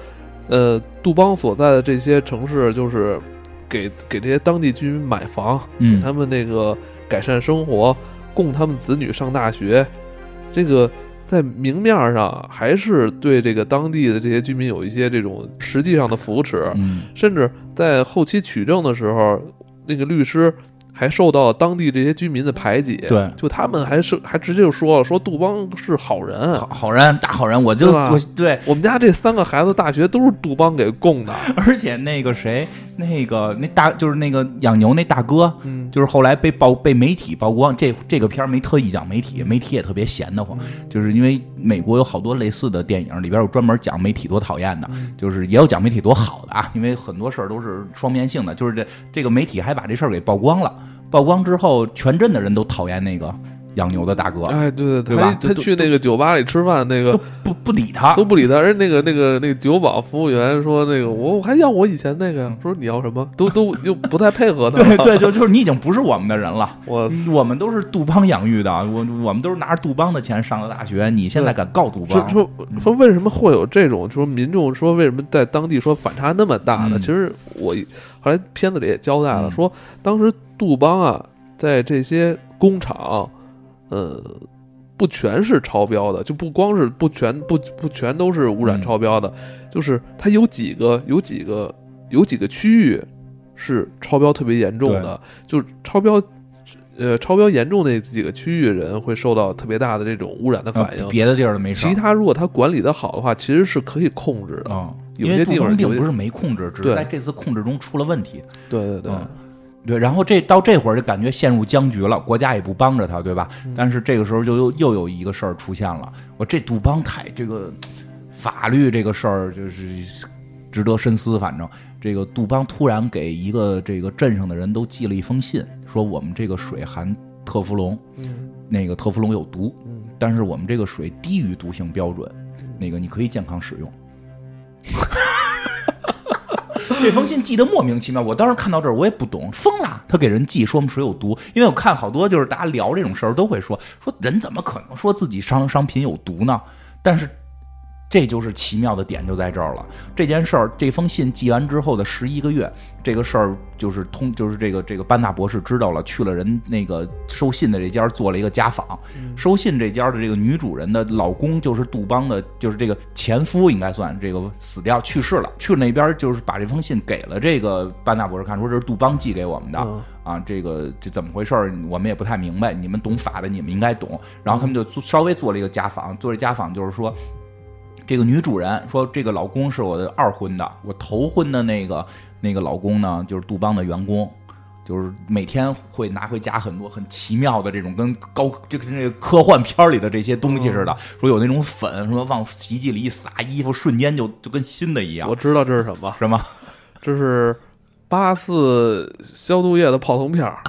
呃，杜邦所在的这些城市就是给给这些当地居民买房，给他们那个改善生活，供他们子女上大学，这个。在明面上还是对这个当地的这些居民有一些这种实际上的扶持，甚至在后期取证的时候，那个律师。还受到当地这些居民的排挤，对，就他们还是还直接就说了，说杜邦是好人，好好人，大好人，我就我对我们家这三个孩子大学都是杜邦给供的，而且那个谁，那个那大就是那个养牛那大哥，嗯，就是后来被曝被媒体曝光，这这个片儿没特意讲媒体，媒体也特别闲得慌，就是因为美国有好多类似的电影，里边有专门讲媒体多讨厌的，就是也有讲媒体多好的啊，因为很多事儿都是双面性的，就是这这个媒体还把这事儿给曝光了。曝光之后，全镇的人都讨厌那个养牛的大哥。哎，对对对吧？他去那个酒吧里吃饭，那个不不理他，都不理他。而那个那个那个酒保服务员说：“那个我我还要我以前那个呀。”说你要什么？都都就不太配合他。对对，就就是你已经不是我们的人了。我我们都是杜邦养育的，我我们都是拿着杜邦的钱上的大学。你现在敢告杜邦？说说为什么会有这种？说民众说为什么在当地说反差那么大呢？其实我后来片子里也交代了，说当时杜邦啊。在这些工厂，呃，不全是超标的，就不光是不全不不全都是污染超标的，就是它有几个有几个有几个区域是超标特别严重的，就超标，呃，超标严重那几个区域人会受到特别大的这种污染的反应。别的地儿没事其他如果他管理的好的话，其实是可以控制的。啊，有些地方并不是没控制，只是在这次控制中出了问题。对对对。对，然后这到这会儿就感觉陷入僵局了，国家也不帮着他，对吧？但是这个时候就又又有一个事儿出现了，我这杜邦太这个法律这个事儿就是值得深思。反正这个杜邦突然给一个这个镇上的人都寄了一封信，说我们这个水含特氟龙，那个特氟龙有毒，但是我们这个水低于毒性标准，那个你可以健康使用。这封信寄的莫名其妙，我当时看到这儿我也不懂，疯了！他给人寄说我们水有毒，因为我看好多就是大家聊这种事儿都会说，说人怎么可能说自己商商品有毒呢？但是。这就是奇妙的点就在这儿了。这件事儿，这封信寄完之后的十一个月，这个事儿就是通，就是这个这个班纳博士知道了，去了人那个收信的这家做了一个家访。收信这家的这个女主人的老公就是杜邦的，就是这个前夫应该算这个死掉去世了。去了那边就是把这封信给了这个班纳博士看，说这是杜邦寄给我们的啊，这个这怎么回事儿，我们也不太明白。你们懂法的，你们应该懂。然后他们就稍微做了一个家访，做这家访就是说。这个女主人说：“这个老公是我的二婚的，我头婚的那个那个老公呢，就是杜邦的员工，就是每天会拿回家很多很奇妙的这种跟高就跟那个科幻片里的这些东西似的。说有那种粉，什么往洗衣机里一撒，衣服瞬间就就跟新的一样。我知道这是什么？什么？这是八四消毒液的泡腾片儿。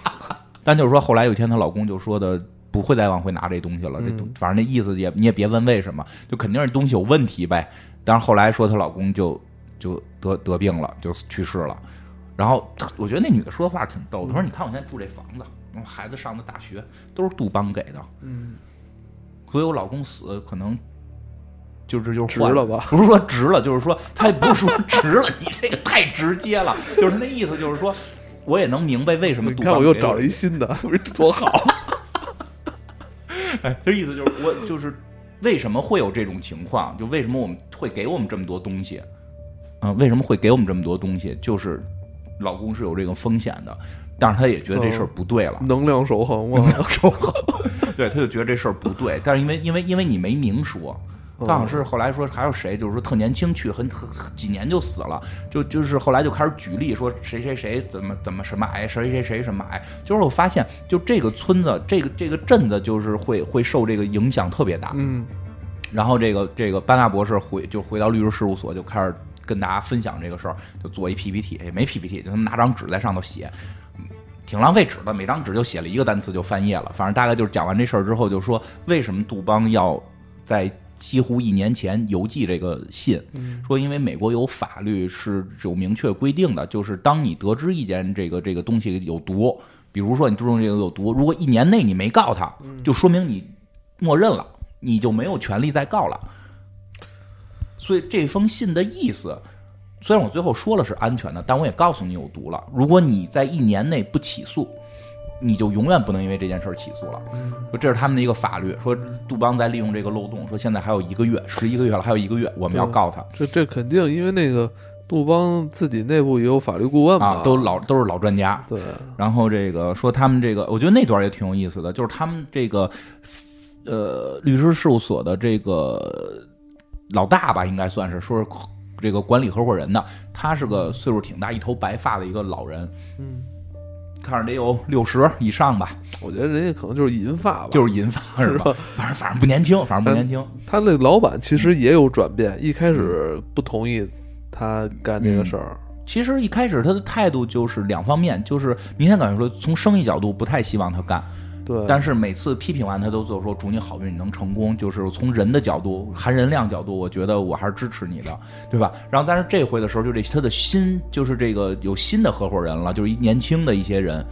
但就是说，后来有一天她老公就说的。”不会再往回拿这东西了，这反正那意思也你也别问为什么，就肯定是东西有问题呗。但是后来说她老公就就得得病了，就去世了。然后我觉得那女的说话挺逗，她说：“你看我现在住这房子，孩子上的大学都是杜邦给的，嗯，所以我老公死可能就这就值了吧？不是说值了，就是说他也不是说值了，你这个太直接了，就是那意思，就是说我也能明白为什么。你看我又找了一新的，多好。” 哎，这意思就是我就是为什么会有这种情况？就为什么我们会给我们这么多东西？嗯，为什么会给我们这么多东西？就是老公是有这个风险的，但是他也觉得这事儿不对了，能量守恒嘛，能量守恒，对，他就觉得这事儿不对，但是因为因为因为你没明说。刚好是后来说还有谁，就是说特年轻去，很很几年就死了，就就是后来就开始举例说谁谁谁怎么怎么什么癌，谁谁谁什么癌，就是我发现就这个村子这个这个镇子就是会会受这个影响特别大，嗯，然后这个这个班纳博士回就回到律师事务所就开始跟大家分享这个事儿，就做一 PPT，也没 PPT，就他们拿张纸在上头写，挺浪费纸的，每张纸就写了一个单词就翻页了，反正大概就是讲完这事儿之后就说为什么杜邦要在。几乎一年前邮寄这个信，说因为美国有法律是有明确规定的，就是当你得知一件这个这个东西有毒，比如说你注重这个有毒，如果一年内你没告他，就说明你默认了，你就没有权利再告了。所以这封信的意思，虽然我最后说了是安全的，但我也告诉你有毒了。如果你在一年内不起诉。你就永远不能因为这件事儿起诉了。说这是他们的一个法律。说杜邦在利用这个漏洞。说现在还有一个月，十一个月了，还有一个月，我们要告他。这这肯定，因为那个杜邦自己内部也有法律顾问嘛，都老都是老专家。对。然后这个说他们这个，我觉得那段也挺有意思的，就是他们这个呃律师事务所的这个老大吧，应该算是说是这个管理合伙人的，他是个岁数挺大，一头白发的一个老人。嗯。看着得有六十以上吧，我觉得人家可能就是银发吧，就是银发是吧？反正反正不年轻，反正不年轻。他那老板其实也有转变，一开始不同意他干这个事儿。其实一开始他的态度就是两方面，就是明显感觉说，从生意角度不太希望他干。对，但是每次批评完他都做说祝你好运，你能成功。就是从人的角度，含人量角度，我觉得我还是支持你的，对吧？然后，但是这回的时候，就这他的新就是这个有新的合伙人了，就是一年轻的一些人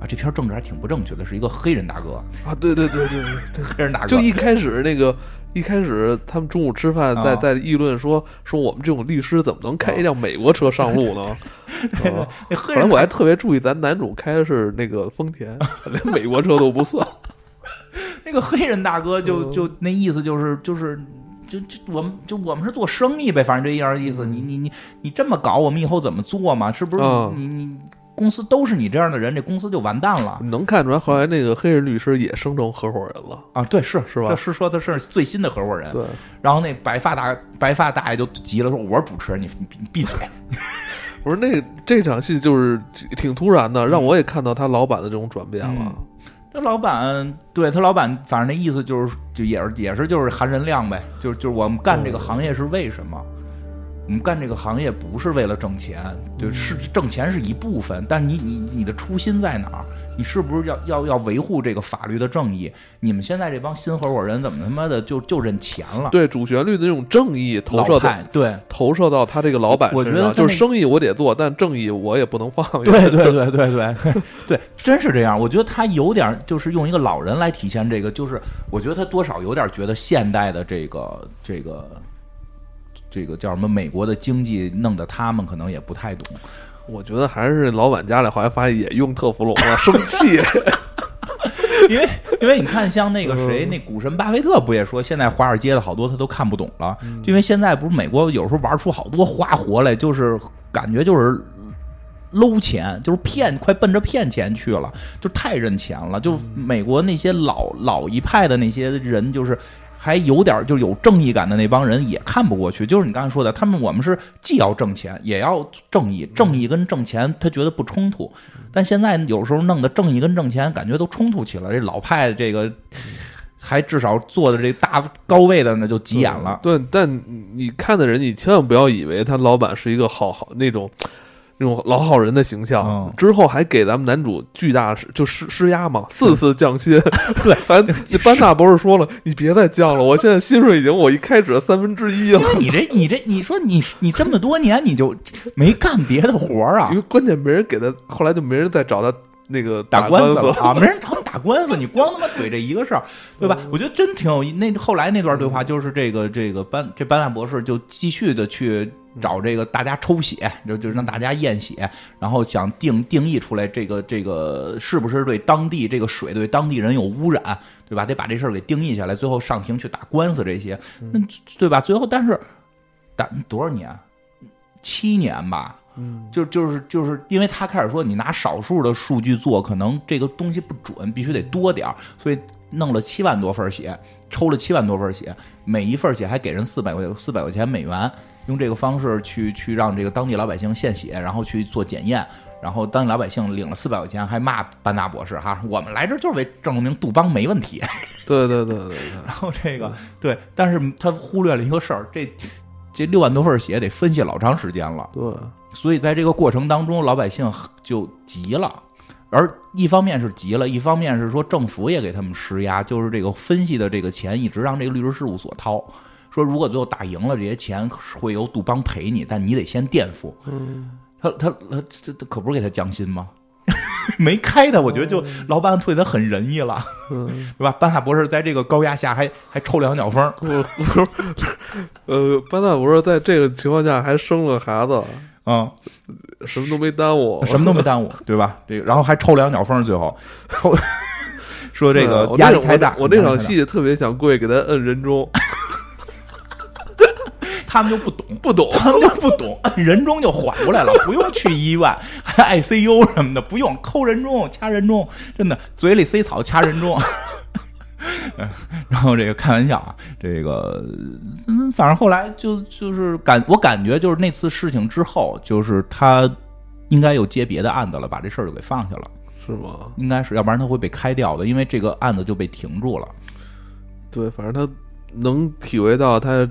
啊。这篇政治还挺不正确的，是一个黑人大哥啊，对对对对对，黑人大哥。就一开始那个。一开始他们中午吃饭，在在议论说说我们这种律师怎么能开一辆美国车上路呢？后来我还特别注意，咱男主开的是那个丰田，连美国车都不算。那个黑人大哥就就那意思就是就是就就我们就我们是做生意呗，反正这一样意思。你你你你这么搞，我们以后怎么做嘛？是不是你你？公司都是你这样的人，这公司就完蛋了。能看出来，后来那个黑人律师也升成合伙人了啊？对，是是吧？这是说的是最新的合伙人。对。然后那白发大白发大爷就急了，说：“我是主持人，你你闭嘴。”我说：“那这场戏就是挺突然的，让我也看到他老板的这种转变了。”这老板对他老板，反正那意思就是，就也是也是就是含人量呗，就是就是我们干这个行业是为什么？我们干这个行业不是为了挣钱，就是挣钱是一部分，但你你你的初心在哪儿？你是不是要要要维护这个法律的正义？你们现在这帮新合伙人怎么他妈的就就认钱了？对主旋律的这种正义投射到对投射到他这个老板身上，就是生意我得做，但正义我也不能放。对对对对对对，真是这样。我觉得他有点就是用一个老人来体现这个，就是我觉得他多少有点觉得现代的这个这个。这个叫什么？美国的经济弄得他们可能也不太懂。我觉得还是老板家里后来发现也用特氟龙了，生气。因为因为你看，像那个谁，那股神巴菲特不也说，现在华尔街的好多他都看不懂了。因为现在不是美国有时候玩出好多花活来，就是感觉就是搂钱，就是骗，快奔着骗钱去了，就太认钱了。就美国那些老老一派的那些人，就是。还有点就有正义感的那帮人也看不过去，就是你刚才说的，他们我们是既要挣钱也要正义，正义跟挣钱他觉得不冲突，但现在有时候弄的正义跟挣钱感觉都冲突起来，这老派这个还至少坐的这大高位的呢就急眼了。对，但你看的人，你千万不要以为他老板是一个好好那种。那种老好人的形象，之后还给咱们男主巨大就施施压嘛，四次降薪。对，反正 班纳博士说了，你别再降了，我现在薪水已经我一开始的三分之一了。你这你这你说你你这么多年你就没干别的活儿啊？因为关键没人给他，后来就没人再找他那个打官司了啊，没人找你打官司，你光他妈怼这一个事儿，对吧？我觉得真挺有意。那后来那段对话就是这个这个班这班纳博士就继续的去。找这个大家抽血，就就让大家验血，然后想定定义出来这个这个是不是对当地这个水对当地人有污染，对吧？得把这事儿给定义下来，最后上庭去打官司这些，那对吧？最后但是打多少年？七年吧，嗯，就就是就是因为他开始说你拿少数的数据做，可能这个东西不准，必须得多点儿，所以弄了七万多份血，抽了七万多份血，每一份血还给人四百块四百块钱美元，用这个方式去去让这个当地老百姓献血，然后去做检验。然后当地老百姓领了四百块钱，还骂班纳博士哈，我们来这就是为证明杜邦没问题。对对对对对。然后这个对，但是他忽略了一个事儿，这这六万多份血得分析老长时间了。对，所以在这个过程当中，老百姓就急了。而一方面是急了，一方面是说政府也给他们施压，就是这个分析的这个钱一直让这个律师事务所掏。说如果最后打赢了，这些钱会由杜邦赔你，但你得先垫付。嗯。他他他这可不是给他降薪吗？没开他，我觉得就老板对他很仁义了，对吧？班纳博士在这个高压下还还抽两脚风，不是，呃，班纳博士在这个情况下还生了孩子，嗯，什么都没耽误，什么都没耽误，对吧？这个然后还抽两脚风，最后抽 说这个压力太大，我那场戏特别想过去给他摁人中。他们就不懂，不懂，他们就不懂，摁 人中就缓过来了，不用去医院，还 ICU 什么的，不用抠人中、掐人中，真的嘴里塞草掐人中。然后这个开玩笑啊，这个嗯，反正后来就就是感我感觉就是那次事情之后，就是他应该又接别的案子了，把这事儿就给放下了，是吗？应该是，要不然他会被开掉的，因为这个案子就被停住了。对，反正他能体会到他。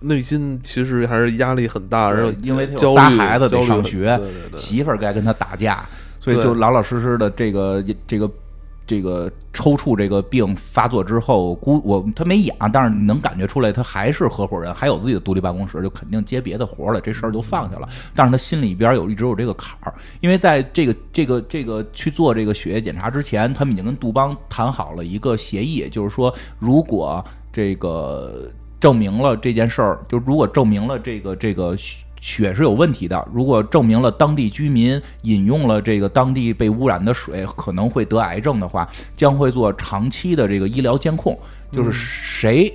内心其实还是压力很大，然后因为有仨孩子得上学，媳妇儿该跟他打架，所以就老老实实的这个这个这个抽搐这个病发作之后，估我他没养，但是能感觉出来他还是合伙人，还有自己的独立办公室，就肯定接别的活了，这事儿就放下了。但是他心里边有一直有这个坎儿，因为在这个这个这个去做这个血液检查之前，他们已经跟杜邦谈好了一个协议，就是说如果这个。证明了这件事儿，就如果证明了这个这个血是有问题的，如果证明了当地居民饮用了这个当地被污染的水可能会得癌症的话，将会做长期的这个医疗监控，就是谁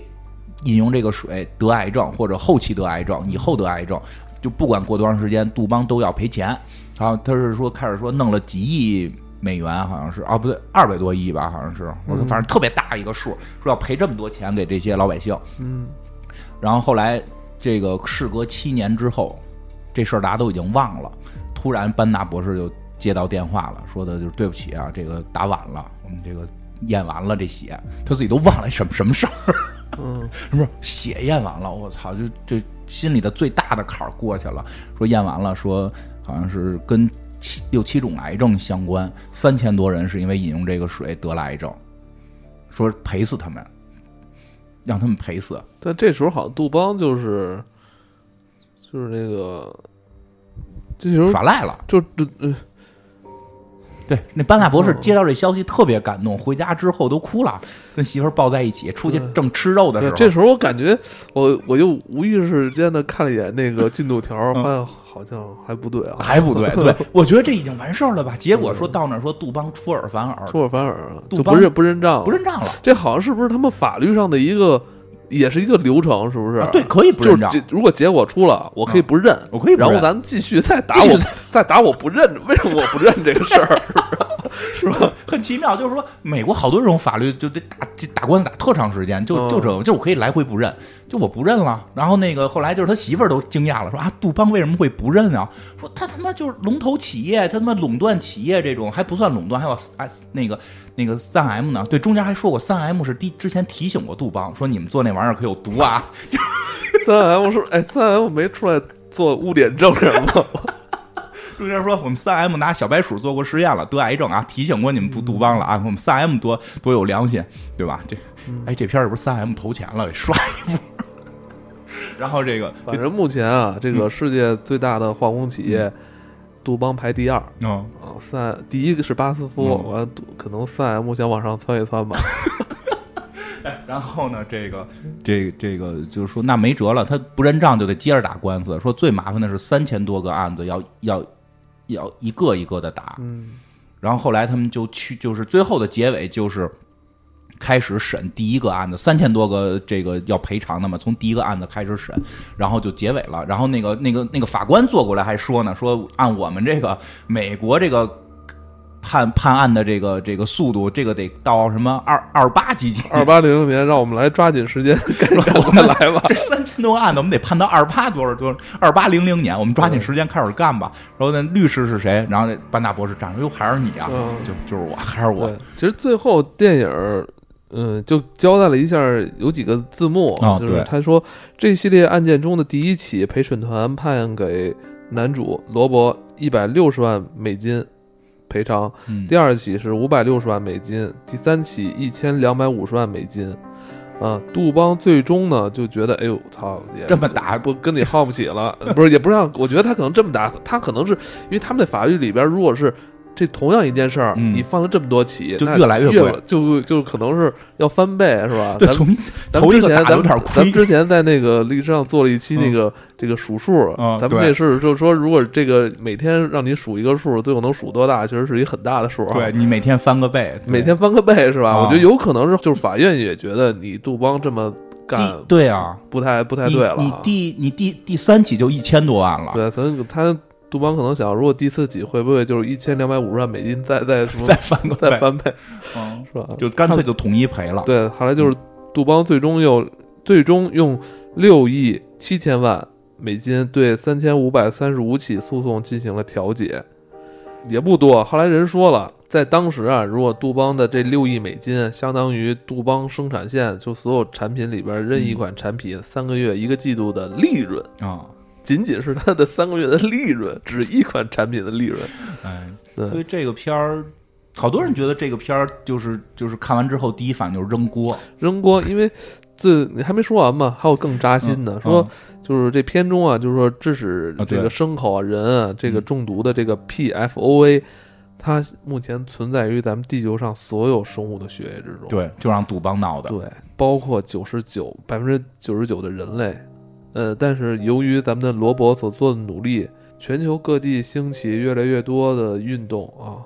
饮用这个水得癌症或者后期得癌症，以后得癌症，就不管过多长时间，杜邦都要赔钱。然后他是说开始说弄了几亿。美元好像是啊，不对，二百多亿吧，好像是，我反正特别大一个数，说要赔这么多钱给这些老百姓。嗯，然后后来这个事隔七年之后，这事儿大家都已经忘了。突然班纳博士就接到电话了，说的就是对不起啊，这个打晚了，我们这个验完了这血，他自己都忘了什么什么事儿。嗯，不是血验完了，我操，就就心里的最大的坎儿过去了。说验完了，说好像是跟。七六七种癌症相关，三千多人是因为饮用这个水得了癌症，说赔死他们，让他们赔死。但这时候好像杜邦就是就是那个，这时候耍赖了，就呃。对，那班纳博士接到这消息特别感动，回家之后都哭了，跟媳妇儿抱在一起，出去正吃肉的时候。这时候我感觉，我我就无意识间的看了一眼那个进度条，发现好像还不对啊，还不对。对，我觉得这已经完事儿了吧？结果说到那说杜邦出尔反尔，出尔反尔，杜邦不认不认账，不认账了。这好像是不是他们法律上的一个？也是一个流程，是不是？对，可以不认账。如果结果出了，我可以不认，我可以。然后咱们继续再打我，再打我不认。为什么我不认这个事儿？是吧？很奇妙，就是说，美国好多这种法律就得打打官司打特长时间，就就这，就我可以来回不认，就我不认了。然后那个后来就是他媳妇儿都惊讶了，说啊，杜邦为什么会不认啊？说他他妈就是龙头企业，他他妈垄断企业这种还不算垄断，还有啊那个。那个三 M 呢？对，中间还说过三 M 是第之前提醒过杜邦，说你们做那玩意儿可有毒啊。三 M 说，哎，三 M 没出来做污点证人吗？中间说我们三 M 拿小白鼠做过实验了，得癌症啊，提醒过你们不杜邦了啊。我们三 M 多多有良心，对吧？这，哎，这片是不是三 M 投钱了，给刷一波？然后这个，反正目前啊，这个世界最大的化工企业。杜邦排第二，啊三第一个是巴斯夫，完可能三 M 想往上窜一窜吧。然后呢，这个这这个就是说，那没辙了，他不认账就得接着打官司。说最麻烦的是三千多个案子要要要一个一个的打。嗯，然后后来他们就去，就是最后的结尾就是开始审第一个案子，三千多个这个要赔偿的嘛，从第一个案子开始审，然后就结尾了。然后那个那个那个法官坐过来还说呢，说按我们这个美国这个。判判案的这个这个速度，这个得到什么二二八几几二八零零年，让我们来抓紧时间，赶快来吧。这三千多个案子，我们得判到二八多少多少二八零零年，我们抓紧时间开始干吧。然后那律师是谁？然后那班纳博士站出，哟，还是你啊？就就是我，还是我。其实最后电影，嗯，就交代了一下，有几个字幕，就是他说这系列案件中的第一起陪审团判给男主罗伯一百六十万美金。赔偿，第二起是五百六十万美金，第三起一千两百五十万美金，啊，杜邦最终呢就觉得，哎呦，操，这么打不跟你耗不起了，不是，也不让，我觉得他可能这么打，他可能是因为他们在法律里边，如果是。这同样一件事儿，你放了这么多起，就越来越贵，就就可能是要翻倍，是吧？对，从咱们之前咱们之前在那个历史上做了一期那个这个数数，咱们这是就是说，如果这个每天让你数一个数，最后能数多大，其实是一很大的数。对你每天翻个倍，每天翻个倍是吧？我觉得有可能是就是法院也觉得你杜邦这么干，对啊，不太不太对了。你第你第第三起就一千多万了，对，所以他。杜邦可能想，如果第四起会不会就是一千两百五十万美金再再什么再翻个再翻倍，嗯，是吧？就干脆就统一赔了。对，后来就是杜邦最终又最终用六亿七千万美金对三千五百三十五起诉讼进行了调解，也不多。后来人说了，在当时啊，如果杜邦的这六亿美金相当于杜邦生产线就所有产品里边任意一款产品三个月一个季度的利润啊。仅仅是它的三个月的利润，只一款产品的利润。哎，所以这个片儿，好多人觉得这个片儿就是就是看完之后第一反应就是扔锅，扔锅。因为这你还没说完嘛，还有更扎心的，说就是这片中啊，就是说致使这个牲口啊、人啊这个中毒的这个 PFOA，它目前存在于咱们地球上所有生物的血液之中。对，就让杜邦闹的。对，包括九十九百分之九十九的人类。呃，但是由于咱们的罗伯所做的努力，全球各地兴起越来越多的运动啊，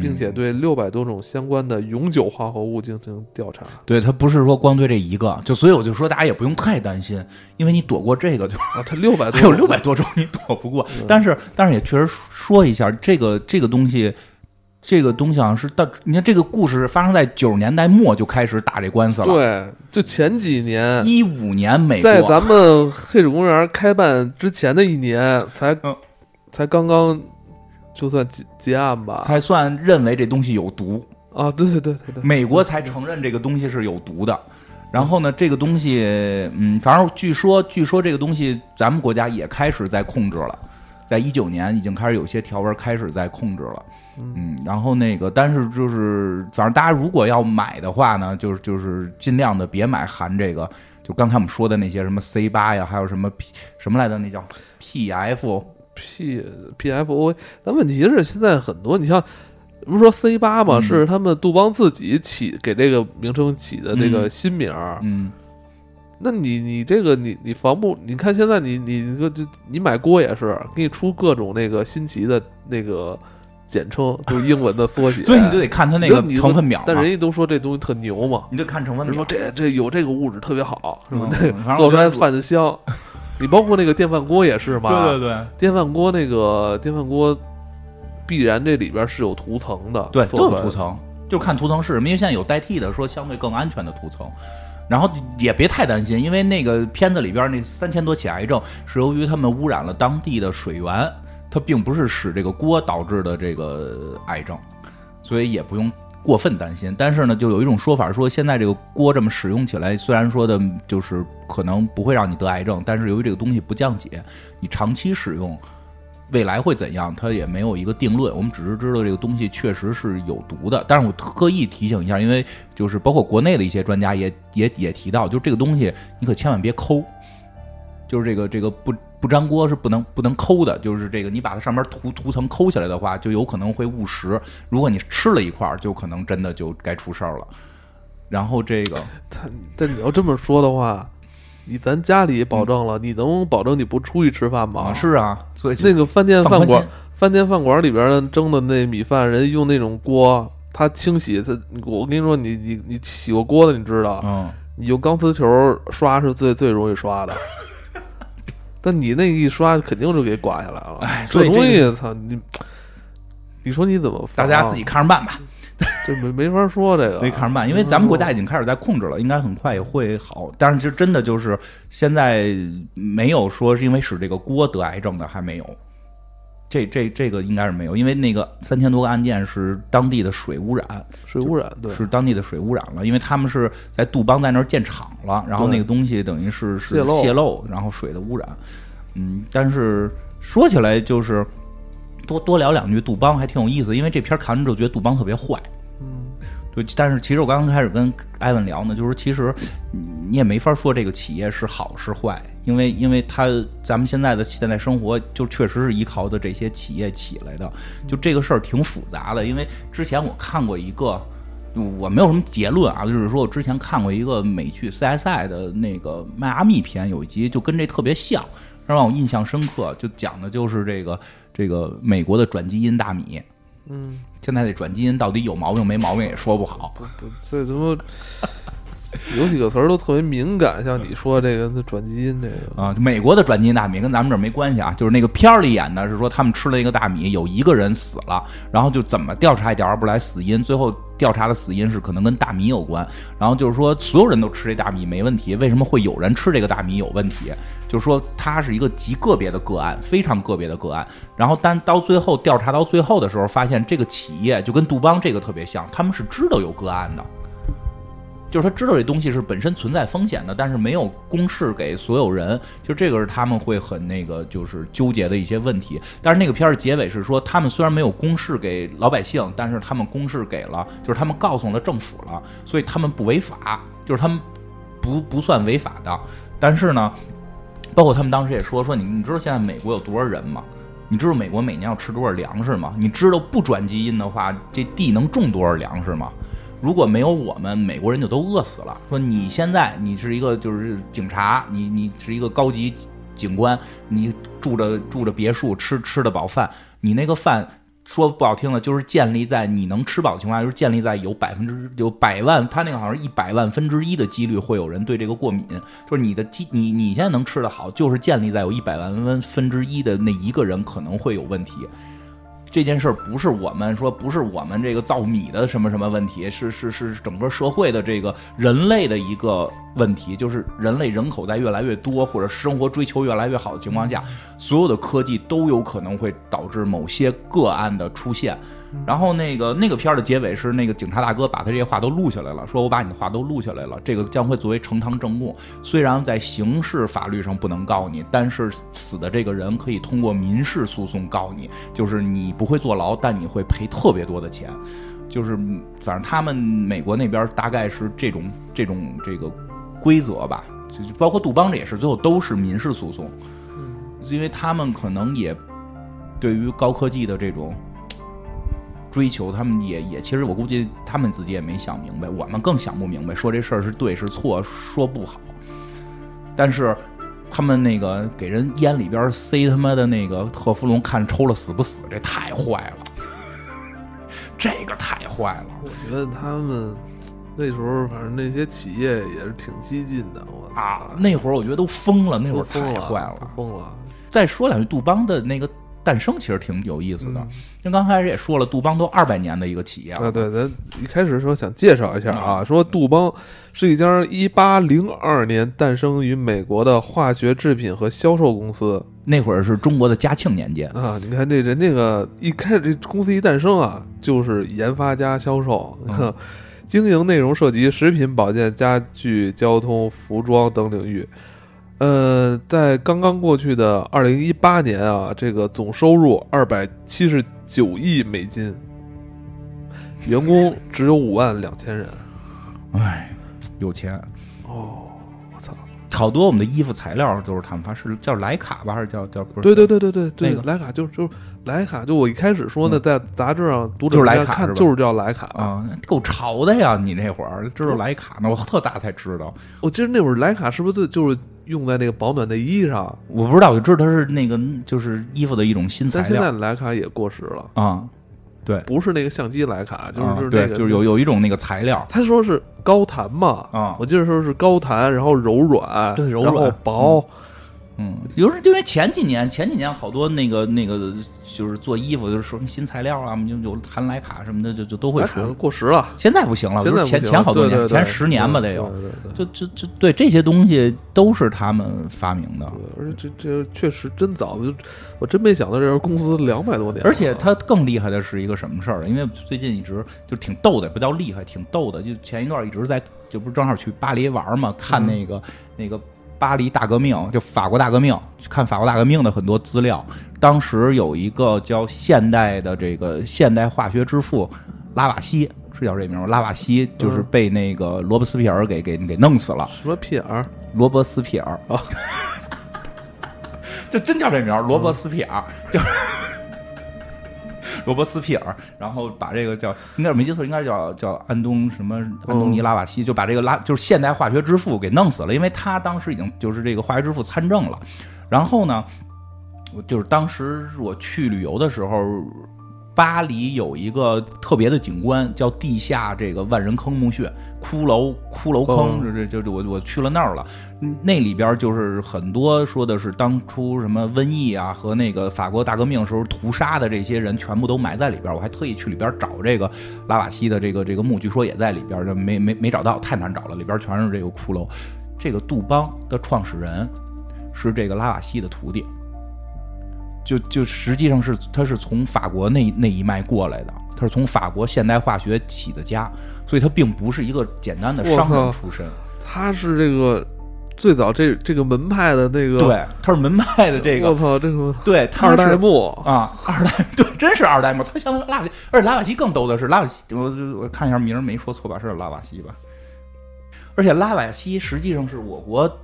并且对六百多种相关的永久化合物进行调查。对他不是说光对这一个，就所以我就说大家也不用太担心，因为你躲过这个就啊，他六百多还有六百多种你躲不过。但是但是也确实说一下，这个这个东西。这个东西好像是到，你看这个故事发生在九十年代末就开始打这官司了。对，就前几年，一五年美国在咱们黑水公园开办之前的一年，才才刚刚就算结结案吧，才算认为这东西有毒啊！对对对对对，美国才承认这个东西是有毒的。然后呢，这个东西，嗯，反正据说据说这个东西咱们国家也开始在控制了，在一九年已经开始有些条文开始在控制了。嗯，然后那个，但是就是，反正大家如果要买的话呢，就是就是尽量的别买含这个，就刚才我们说的那些什么 C 八呀，还有什么 P 什么来的，那叫 P F P P F O。但问题是现在很多，你像不是说 C 八嘛，是他们杜邦自己起给这个名称起的这个新名儿。嗯，那你你这个你你防不？你看现在你你说就你买锅也是给你出各种那个新奇的那个。简称就是英文的缩写，所以你就得看它那个成分表。但人家都说这东西特牛嘛，你就看成分表。说这这有这个物质特别好，是吧？做出来饭的香。你包括那个电饭锅也是嘛？对对对，电饭锅那个电饭锅必然这里边是有涂层的，对，都有涂层，就看涂层是什么。因为现在有代替的，说相对更安全的涂层。然后也别太担心，因为那个片子里边那三千多起癌症是由于他们污染了当地的水源。它并不是使这个锅导致的这个癌症，所以也不用过分担心。但是呢，就有一种说法说，现在这个锅这么使用起来，虽然说的就是可能不会让你得癌症，但是由于这个东西不降解，你长期使用，未来会怎样，它也没有一个定论。我们只是知道这个东西确实是有毒的。但是我特意提醒一下，因为就是包括国内的一些专家也也也提到，就这个东西你可千万别抠，就是这个这个不。不粘锅是不能不能抠的，就是这个，你把它上面涂涂层抠起来的话，就有可能会误食。如果你吃了一块，就可能真的就该出事儿了。然后这个，但但你要这么说的话，你咱家里保证了，你能保证你不出去吃饭吗？是啊，所以那个饭店饭馆饭店饭馆里边蒸的那米饭，人用那种锅，它清洗，它我跟你说，你你你洗过锅的，你知道，嗯，你用钢丝球刷是最最容易刷的，但你那一刷肯定就给刮下来了。哎这所以这东西，操你，你说你怎么啊？大家自己看着办吧，这没没法说这个，没看着办，因为咱们国家已经开始在控制了，应该很快也会好。但是就真的就是现在没有说是因为使这个锅得癌症的，还没有。这这这个应该是没有，因为那个三千多个案件是当地的水污染，水污染，对，是当地的水污染了，因为他们是在杜邦在那儿建厂了，然后那个东西等于是是泄漏，然后水的污染。嗯，但是说起来就是多多聊两句杜邦还挺有意思，因为这片儿看完之后觉得杜邦特别坏。嗯，对，但是其实我刚刚开始跟艾文聊呢，就是其实嗯你也没法说这个企业是好是坏，因为因为他咱们现在的现在生活就确实是依靠的这些企业起来的，就这个事儿挺复杂的。因为之前我看过一个，我没有什么结论啊，就是说我之前看过一个美剧 CSI 的那个迈阿密篇，有一集就跟这特别像，让我印象深刻，就讲的就是这个这个美国的转基因大米。嗯，现在这转基因到底有毛病没毛病也说不好。不不，这他妈 有几个词儿都特别敏感，像你说这个转基因这个，啊，美国的转基因大米跟咱们这儿没关系啊，就是那个片儿里演的是说他们吃了一个大米，有一个人死了，然后就怎么调查也调查不来死因，最后调查的死因是可能跟大米有关，然后就是说所有人都吃这大米没问题，为什么会有人吃这个大米有问题？就是说它是一个极个别的个案，非常个别的个案，然后但到最后调查到最后的时候，发现这个企业就跟杜邦这个特别像，他们是知道有个案的。就是他知道这东西是本身存在风险的，但是没有公示给所有人，就这个是他们会很那个就是纠结的一些问题。但是那个片儿结尾是说，他们虽然没有公示给老百姓，但是他们公示给了，就是他们告诉了政府了，所以他们不违法，就是他们不不算违法的。但是呢，包括他们当时也说说你你知道现在美国有多少人吗？你知道美国每年要吃多少粮食吗？你知道不转基因的话，这地能种多少粮食吗？如果没有我们，美国人就都饿死了。说你现在你是一个就是警察，你你是一个高级警官，你住着住着别墅，吃吃得饱饭，你那个饭说不好听的，就是建立在你能吃饱的情况下，就是建立在有百分之有百万，他那个好像一百万分之一的几率会有人对这个过敏，就是你的基你你现在能吃得好，就是建立在有一百万分分之一的那一个人可能会有问题。这件事儿不是我们说，不是我们这个造米的什么什么问题，是是是整个社会的这个人类的一个问题，就是人类人口在越来越多，或者生活追求越来越好的情况下，所有的科技都有可能会导致某些个案的出现。然后那个那个片儿的结尾是那个警察大哥把他这些话都录下来了，说我把你的话都录下来了，这个将会作为呈堂证供。虽然在刑事法律上不能告你，但是死的这个人可以通过民事诉讼告你，就是你不会坐牢，但你会赔特别多的钱。就是反正他们美国那边大概是这种这种这个规则吧，就是包括杜邦这也是，最后都是民事诉讼，因为他们可能也对于高科技的这种。追求，他们也也，其实我估计他们自己也没想明白，我们更想不明白，说这事儿是对是错，说不好。但是他们那个给人烟里边塞他妈的那个特氟龙，看抽了死不死，这太坏了，这个太坏了。我觉得他们那时候反正那些企业也是挺激进的，我啊，那会儿我觉得都疯了，那会儿太坏了。疯了。再说两句，杜邦的那个诞生其实挺有意思的，嗯因为刚开始也说了，杜邦都二百年的一个企业了。啊，对，咱一开始说想介绍一下啊，啊说杜邦是一家一八零二年诞生于美国的化学制品和销售公司那会儿是中国的嘉庆年间，啊。你看这人那个一开始这公司一诞生啊，就是研发加销售，嗯 经营内容涉及食品、保健、家具、交通、服装等领域。呃，在刚刚过去的二零一八年啊，这个总收入二百七十九亿美金，员工只有五万两千人。哎，有钱。哦，我操！好多我们的衣服材料都是他们发，是叫莱卡吧，还是叫叫不是？对对对对对对，那个莱卡就就是莱卡，就我一开始说呢，嗯在杂志上读者就是莱卡是吧看就是叫莱卡。啊，够潮的呀！你那会儿知道莱卡呢，我特大才知道，我记得那会儿莱卡是不是就就是用在那个保暖内衣上？我不知道，我就知道它是那个就是衣服的一种新材但现在料莱卡也过时了。啊。对，不是那个相机莱卡，就是就是对，那个就是有有一种那个材料他说是高弹嘛，啊，我记得说是高弹，然后柔软，对柔然后软薄，嗯，有时因为前几年前几年好多那个那个就是做衣服就是说什么新材料啊，就有含莱卡什么的，就就都会说。过时了，现在不行了，现在不是前前好多年，对对对前十年吧得有。就就就对这些东西都是他们发明的，而且这这确实真早，就我真没想到这家公司两百多年，而且它更厉害的是一个什么事儿呢？因为最近一直就挺逗的，不叫厉害，挺逗的。就前一段一直在，就不是正好去巴黎玩嘛，看那个、那个巴黎大革命，就法国大革命，去看法国大革命的很多资料。当时有一个叫现代的这个现代化学之父拉瓦锡，是叫这名吗？拉瓦锡就是被那个罗伯斯皮尔给给给弄死了。什么屁眼儿，罗伯斯皮尔啊，就真叫这名儿，罗伯斯皮尔，叫 罗伯斯皮尔，然后把这个叫应该是没记错，应该叫叫安东什么安东尼拉瓦锡，就把这个拉就是现代化学之父给弄死了，因为他当时已经就是这个化学之父参政了。然后呢，我就是当时我去旅游的时候。巴黎有一个特别的景观，叫地下这个万人坑墓穴、骷髅骷髅坑，哦这这这我我去了那儿了。嗯那里边就是很多说的是当初什么瘟疫啊和那个法国大革命时候屠杀的这些人全部都埋在里边。我还特意去里边找这个拉瓦锡的这个这个墓，据说也在里边，这没没没找到，太难找了，里边全是这个骷髅。这个杜邦的创始人是这个拉瓦锡的徒弟。就就实际上是他是从法国那那一脉过来的，他是从法国现代化学起的家，所以他并不是一个简单的商人出身。他是这个最早这这个门派的那个，对，他是门派的这个，我操，这个对，他二代是目，啊，二代对，真是二代目。他相当于拉瓦西，而且拉瓦西更逗的是，拉瓦西，我我我看一下名儿没说错吧？是拉瓦西吧？而且拉瓦西实际上是我国，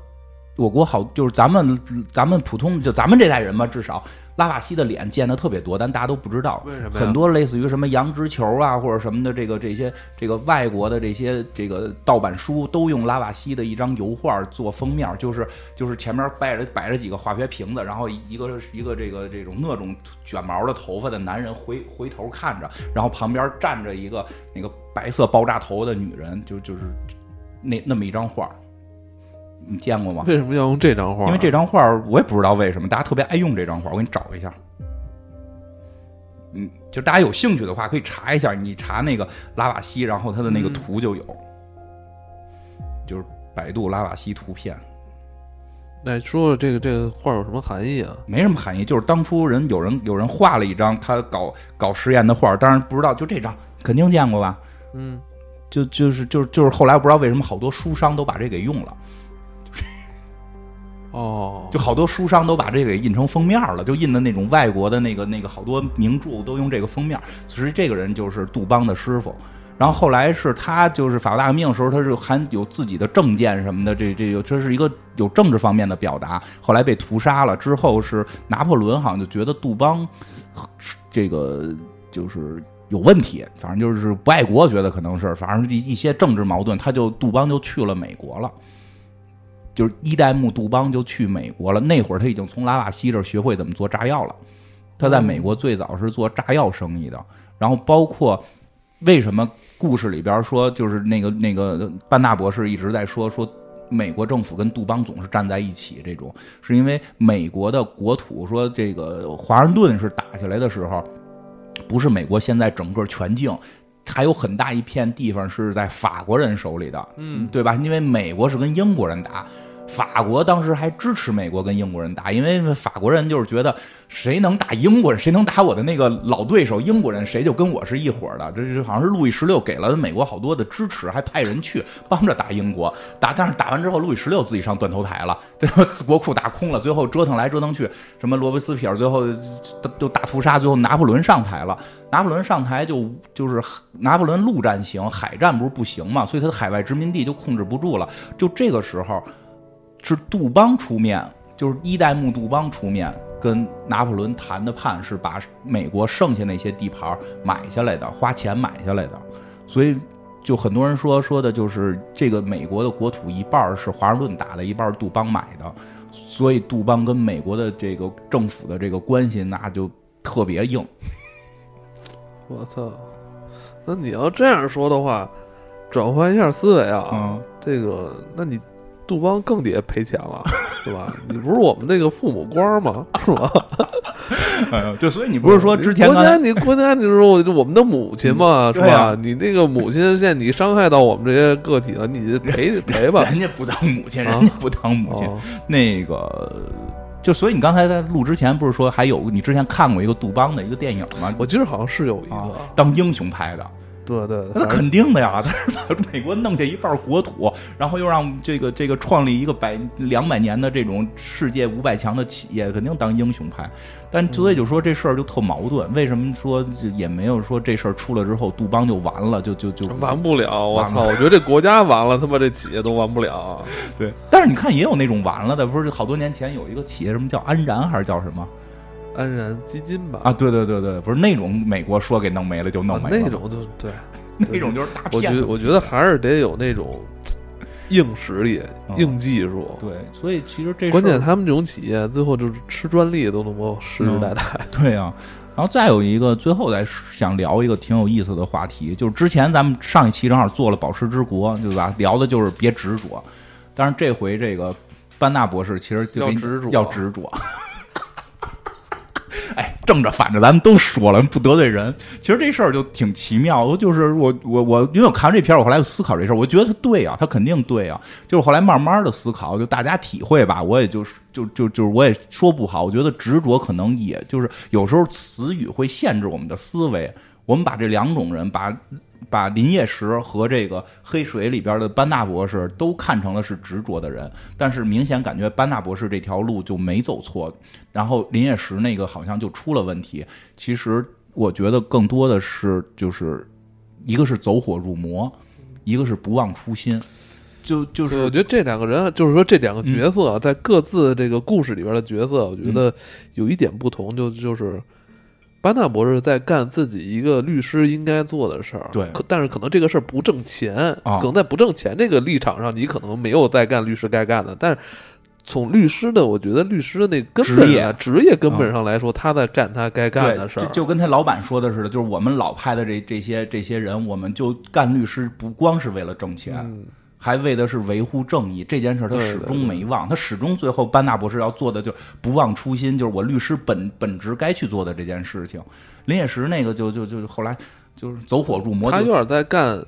我国好就是咱们咱们普通就咱们这代人吧，至少拉瓦锡的脸见的特别多，但大家都不知道。为什么很多类似于什么羊脂球啊，或者什么的这个这些这个外国的这些这个盗版书，都用拉瓦锡的一张油画做封面，就是就是前面摆着摆着几个化学瓶子，然后一个一个这个这种那种卷毛的头发的男人回回头看着，然后旁边站着一个那个白色爆炸头的女人，就就是那那么一张画，你见过吗？为什么要用这张画？因为这张画儿我也不知道为什么大家特别爱用这张画儿，我给你找一下。嗯，就大家有兴趣的话，可以查一下，你查那个拉瓦锡，然后他的那个嗯图就有，就是百度拉瓦锡图片，那，说说这个这个画有什么含义啊？没什么含义，就是当初人有人有人画了一张他搞搞实验的画儿，当然不知道就这张，肯定见过吧？嗯，就就是就是就是后来我不知道为什么好多书商都把这给用了。哦，就好多书商都把这个印成封面了，就印的那种外国的那个那个好多名著都用这个封面。其实这个人就是杜邦的师傅，然后后来是他就是法国大革命的时候，他是含有自己的政见什么的，这这个这是一个有政治方面的表达。后来被屠杀了之后，是拿破仑好像就觉得杜邦这个就是。有问题，反正就是不爱国，觉得可能是，反正一一些政治矛盾，他就杜邦就去了美国了。就是一代目杜邦就去美国了。那会儿他已经从拉瓦锡这儿学会怎么做炸药了。他在美国最早是做炸药生意的，然后包括为什么故事里边说，就是那个那个班纳博士一直在说说。美国政府跟杜邦总是站在一起，这种是因为美国的国土说这个华盛顿是打下来的时候，不是美国现在整个全境，还有很大一片地方是在法国人手里的，嗯，对吧？因为美国是跟英国人打，法国当时还支持美国跟英国人打，因为法国人就是觉得谁能打英国人，谁能打我的那个老对手英国人，谁就跟我是一伙的。这是好像是路易十六给了美国好多的支持，还派人去帮着打英国。打，但是打完之后，路易十六自己上断头台了，最后国库打空了，最后折腾来折腾去，什么罗伯斯皮尔最后都都大屠杀，最后拿破仑上台了。拿破仑上台就就是拿破仑陆战行，海战不是不行嘛，所以他的海外殖民地就控制不住了。就这个时候。是杜邦出面，就是一代目杜邦出面跟拿破仑谈的判，是把美国剩下那些地盘买下来的，花钱买下来的。所以就很多人说说的就是这个美国的国土一半是华盛顿打的，一半是杜邦买的，所以杜邦跟美国的这个政府的这个关系那就特别硬。我操！那你要这样说的话，转换一下思维啊，嗯这个，那你杜邦更得赔钱了，是吧？你不是我们那个父母官吗？是吧？嗯，对，所以你不是说之前国家，你国家，你说我我们的母亲嘛，是吧啊？你那个母亲，现在你伤害到我们这些个体了，你赔 赔吧。人家不当母亲，啊人家不当母亲，哦那个。就所以你刚才在录之前不是说还有你之前看过一个杜邦的一个电影吗？我记得好像是有一啊个，，当英雄拍的，对对，那肯定的呀，他是把美国弄下一半国土，然后又让这个这个创立一个百两百年的这种世界五百强的企业，肯定当英雄派。但所以就说这事儿就特矛盾，为什么说就也没有说这事儿出了之后杜邦就完了，就就就完不了。我操！我觉得这国家完了，他妈这企业都完不了。对。但是你看也有那种完了的，不是好多年前有一个企业什么叫安然还是叫什么安然基金吧，啊？对对对对，不是那种美国说给弄没了就弄啊没了，那种就对，那种就是 大我骗子。觉得我觉得还是得有那种硬实力、嗯硬技术。对，所以其实这关键他们这种企业最后就是吃专利都能够世世代代。对呀、然后再有一个，最后再想聊一个挺有意思的话题，就是之前咱们上一期正好做了《宝石之国》，对吧？聊的就是别执着，但是这回这个班纳博士其实就要执着要执着。哎，正着反着咱们都说了，不得罪人。其实这事儿就挺奇妙，就是我我我，因为我看完这片儿，我后来又思考这事儿，我觉得他对啊，他肯定对啊。就是后来慢慢的思考，就大家体会吧。我也就是就就就是我也说不好，我觉得执着可能也就是有时候词语会限制我们的思维。我们把这两种人，把把林业石和这个黑水里边的班纳博士都看成了是执着的人，但是明显感觉班纳博士这条路就没走错，然后林业石那个好像就出了问题。其实我觉得更多的是就是一个是走火入魔，一个是不忘初心。就就是，我觉得这两个人，就是说这两个角色啊在各自这个故事里边的角色，我觉得有一点不同，就就是班纳博士在干自己一个律师应该做的事儿，对可但是可能这个事儿不挣钱，啊可能在不挣钱这个立场上，你可能没有在干律师该干的，但是。从律师的，我觉得律师的那根本职业啊职业根本上来说，他在干他该干的，事儿。就就跟他老板说的似的，就是我们老派的这这些这些人，我们就干律师，不光是为了挣钱，嗯，还为的是维护正义这件事儿，他始终没忘。他始终最后班纳博士要做的就是不忘初心，就是我律师本本职该去做的这件事情。林野石那个就就就后来就是走火入魔，他有点在干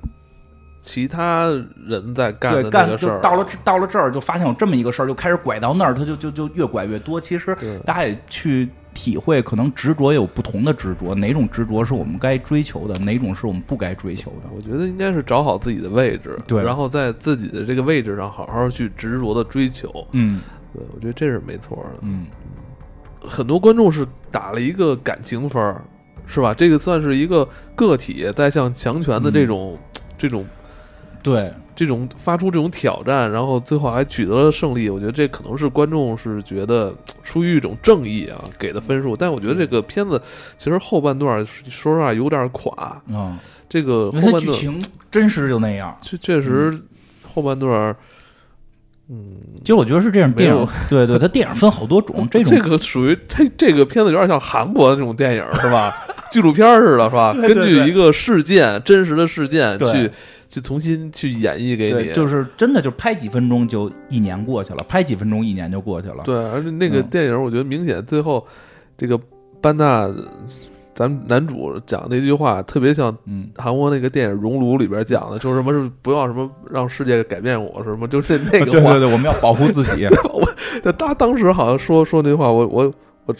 其他人在干的对干个事儿。就到了到了这儿，就发现有这么一个事儿，就开始拐到那儿，他就就就越拐越多。其实大家也去体会，可能执着也有不同的执着，哪种执着是我们该追求的，哪种是我们不该追求的。我觉得应该是找好自己的位置，对然后在自己的这个位置上好好去执着的追求。嗯对，我觉得这是没错的。嗯，很多观众是打了一个感情分儿，是吧？这个算是一个个体在向强权的这种、这种对，这种发出这种挑战，然后最后还取得了胜利。我觉得这可能是观众是觉得出于一种正义啊给的分数，但我觉得这个片子其实后半段说实话有点垮。嗯，这个后半段剧情真实就那样。确确实后半段，嗯，其实我觉得是这样，电影对对，它电影分好多种，这种这个属于它这个片子有点像韩国的那种电影是吧？纪录片似的是吧？对对对根据一个事件真实的事件去去重新去演绎给，你，就是真的就拍几分钟就一年过去了，拍几分钟一年就过去了。对，而且那个嗯电影，我觉得明显最后这个班纳，咱们男主讲那句话特别像嗯，韩国那个电影《熔炉》里边讲的，就是什么是不要什么让世界改变我，是什么就是 那个话。对对对，我们要保护自己。我他当时好像说说那句话，我我我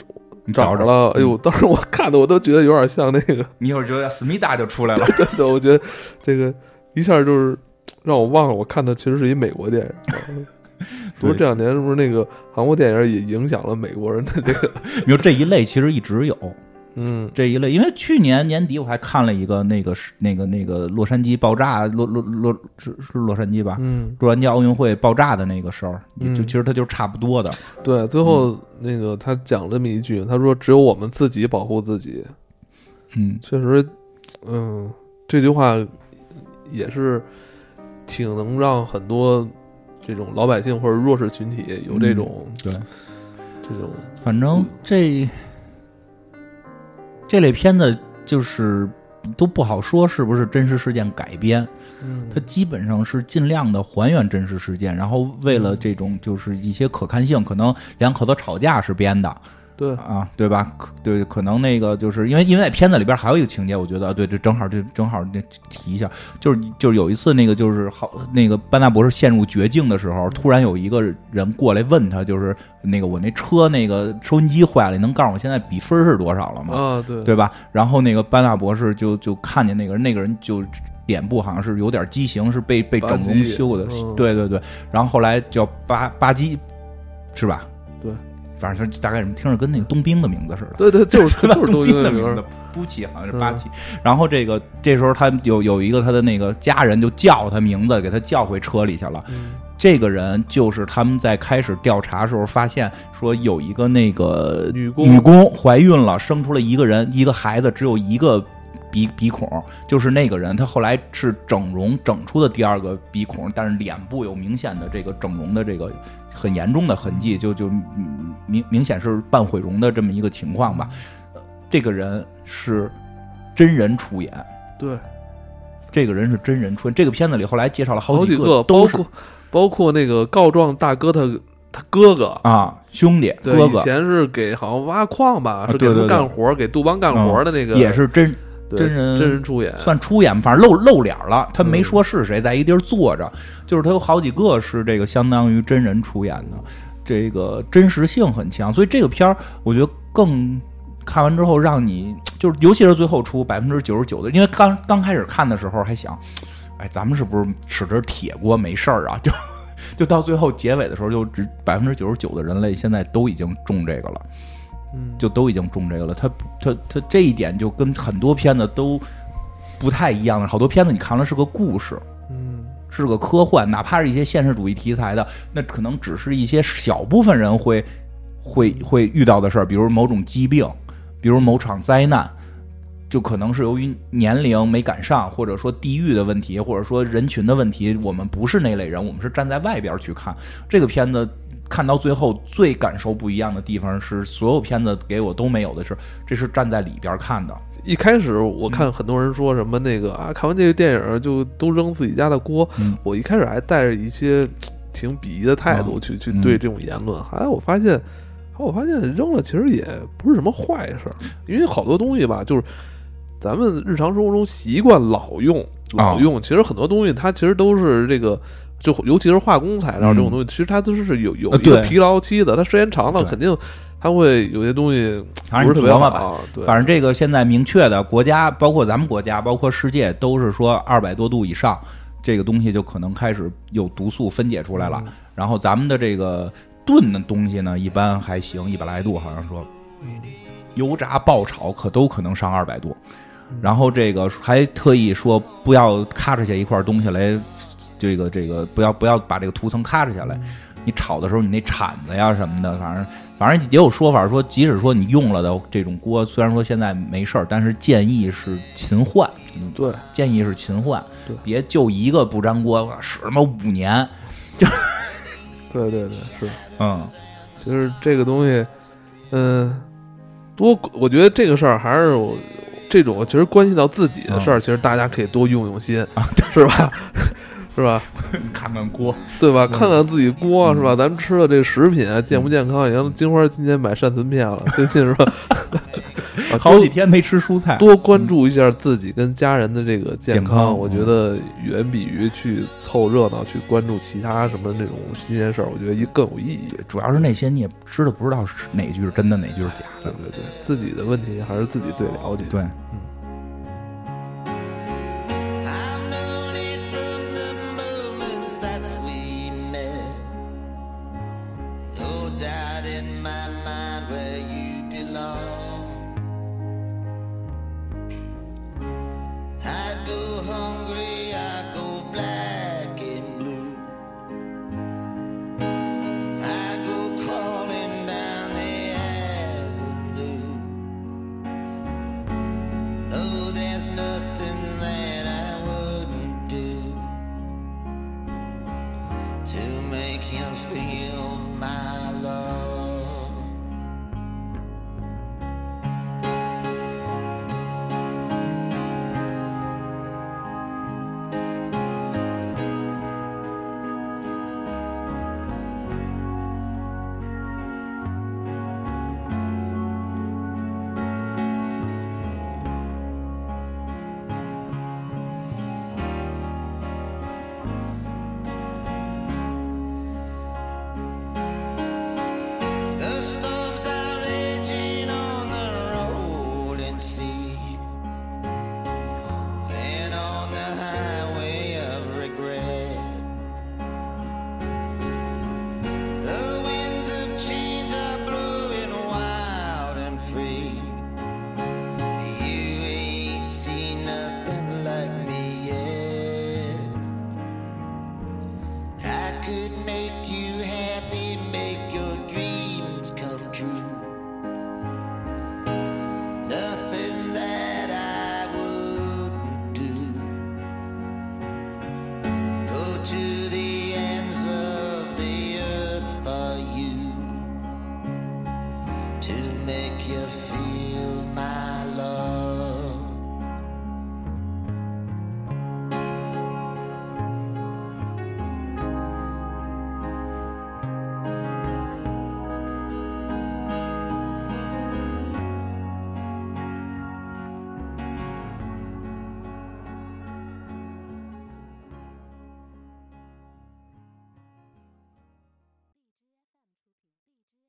找着了，哎呦，当时我看的我都觉得有点像那个，你一会儿觉得思密达就出来了。真的，我觉得这个一下就是让我忘了，我看的其实是一美国电影。不是这两年是不是那个韩国电影也影响了美国人的这个？你说这一类其实一直有嗯，这一类，因为去年年底我还看了一个那个是那个那个洛杉矶爆炸，洛洛洛是是洛杉矶吧？嗯，洛杉矶奥运会爆炸的那个事儿，也就嗯其实它就是差不多的。对，最后那个他讲这么一句，他说：“只有我们自己保护自己。嗯”确实，嗯，这句话也是挺能让很多这种老百姓或者弱势群体有这种、对，这种反正这这类片子就是都不好说是不是真实事件改编，嗯，它基本上是尽量的还原真实事件，然后为了这种就是一些可看性，可能两口子吵架是编的。对啊，对吧？可对，可能那个就是因为因为在片子里边还有一个情节，我觉得对，这正好这正好这提一下，就是就是有一次那个就是好那个班纳博士陷入绝境的时候，突然有一个人过来问他，就是那个我那车那个收音机坏了，你能告诉我现在比分是多少了吗？啊，对对吧？然后那个班纳博士就就看见那个人，那个人就脸部好像是有点畸形，是被被整容修的，对对对。然后后来叫巴巴基，是吧？对。反正大概听着跟那个冬兵的名字似的，对对，就是 就是冬兵的名字，布奇好像是巴奇。然后这个这时候他有有一个他的那个家人就叫他名字，给他叫回车里去了。这个人就是他们在开始调查时候发现说有一个那个女工女工怀孕了，生出了一个人一个孩子，只有一个鼻鼻孔，就是那个人。他后来是整容整出的第二个鼻孔，但是脸部有明显的这个整容的这个。很严重的痕迹，就就明明显是半毁容的这么一个情况吧。这个人是真人出演，对，这个人是真人出演。这个片子里后来介绍了好几个，包括包括那个告状大哥他他哥哥啊兄弟哥哥，以前是给好像挖矿吧，是给他们干活，给杜邦干活的那个，也是真。真人真人出演，算出演，反正露露脸了。他没说是谁，在一个地儿坐着，就是他有好几个是这个相当于真人出演的，这个真实性很强。所以这个片儿，我觉得更看完之后让你就是，尤其是最后出百分之九十九的，因为刚刚开始看的时候还想，哎，咱们是不是使着铁锅没事儿啊？就就到最后结尾的时候，就只百分之九十九的人类现在都已经中这个了。嗯，就都已经中这个了。他他他这一点就跟很多片子都不太一样的。好多片子你看了是个故事，嗯，是个科幻，哪怕是一些现实主义题材的，那可能只是一些小部分人会会会遇到的事儿，比如某种疾病，比如某场灾难，就可能是由于年龄没赶上，或者说地域的问题，或者说人群的问题。我们不是那类人，我们是站在外边去看这个片子。看到最后最感受不一样的地方是，所有片子给我都没有的是，这是站在里边看的。一开始我看很多人说什么那个啊，看完这个电影就都扔自己家的锅。我一开始还带着一些挺鄙夷的态度去去对这种言论。后来我发现，后来我发现扔了其实也不是什么坏事，因为好多东西吧，就是咱们日常生活中习惯老用老用，其实很多东西它其实都是这个。就尤其是化工材料这种东西，其实它都是有有一个疲劳期的。它时间长了，肯定它会有些东西不是特别好。反正这个现在明确的，国家包括咱们国家，包括世界，都是说二百多度以上，这个东西就可能开始有毒素分解出来了。然后咱们的这个炖的东西呢，一般还行，一百来度，好像说油炸、爆炒可都可能上二百度。然后这个还特意说不要咔嚓下一块东西来。这个这个不要不要把这个涂层咔嚓下来，你炒的时候你那铲子呀什么的，反正反正也有说法说，即使说你用了的这种锅，虽然说现在没事儿，但是建议是勤换。对，建议是勤换，对，别就一个不粘锅使他妈五年。就，对对对，是，嗯，就是这个东西，嗯，多，我觉得这个事儿还是。这种其实关系到自己的事儿，其实大家可以多用用心啊，是吧？是吧？看看锅，对吧？看看自己锅，是吧？咱们吃的这食品健不健康？像金花今天买善存片了，最近是吧？好几天没吃蔬菜，多关注一下自己跟家人的这个健康，我觉得远比于去凑热闹、去关注其他什么那种新鲜事儿，我觉得一更有意义。主要是那些你也知道不知道是哪句是真的，哪句是假的。对对对，自己的问题还是自己最了解。对，嗯。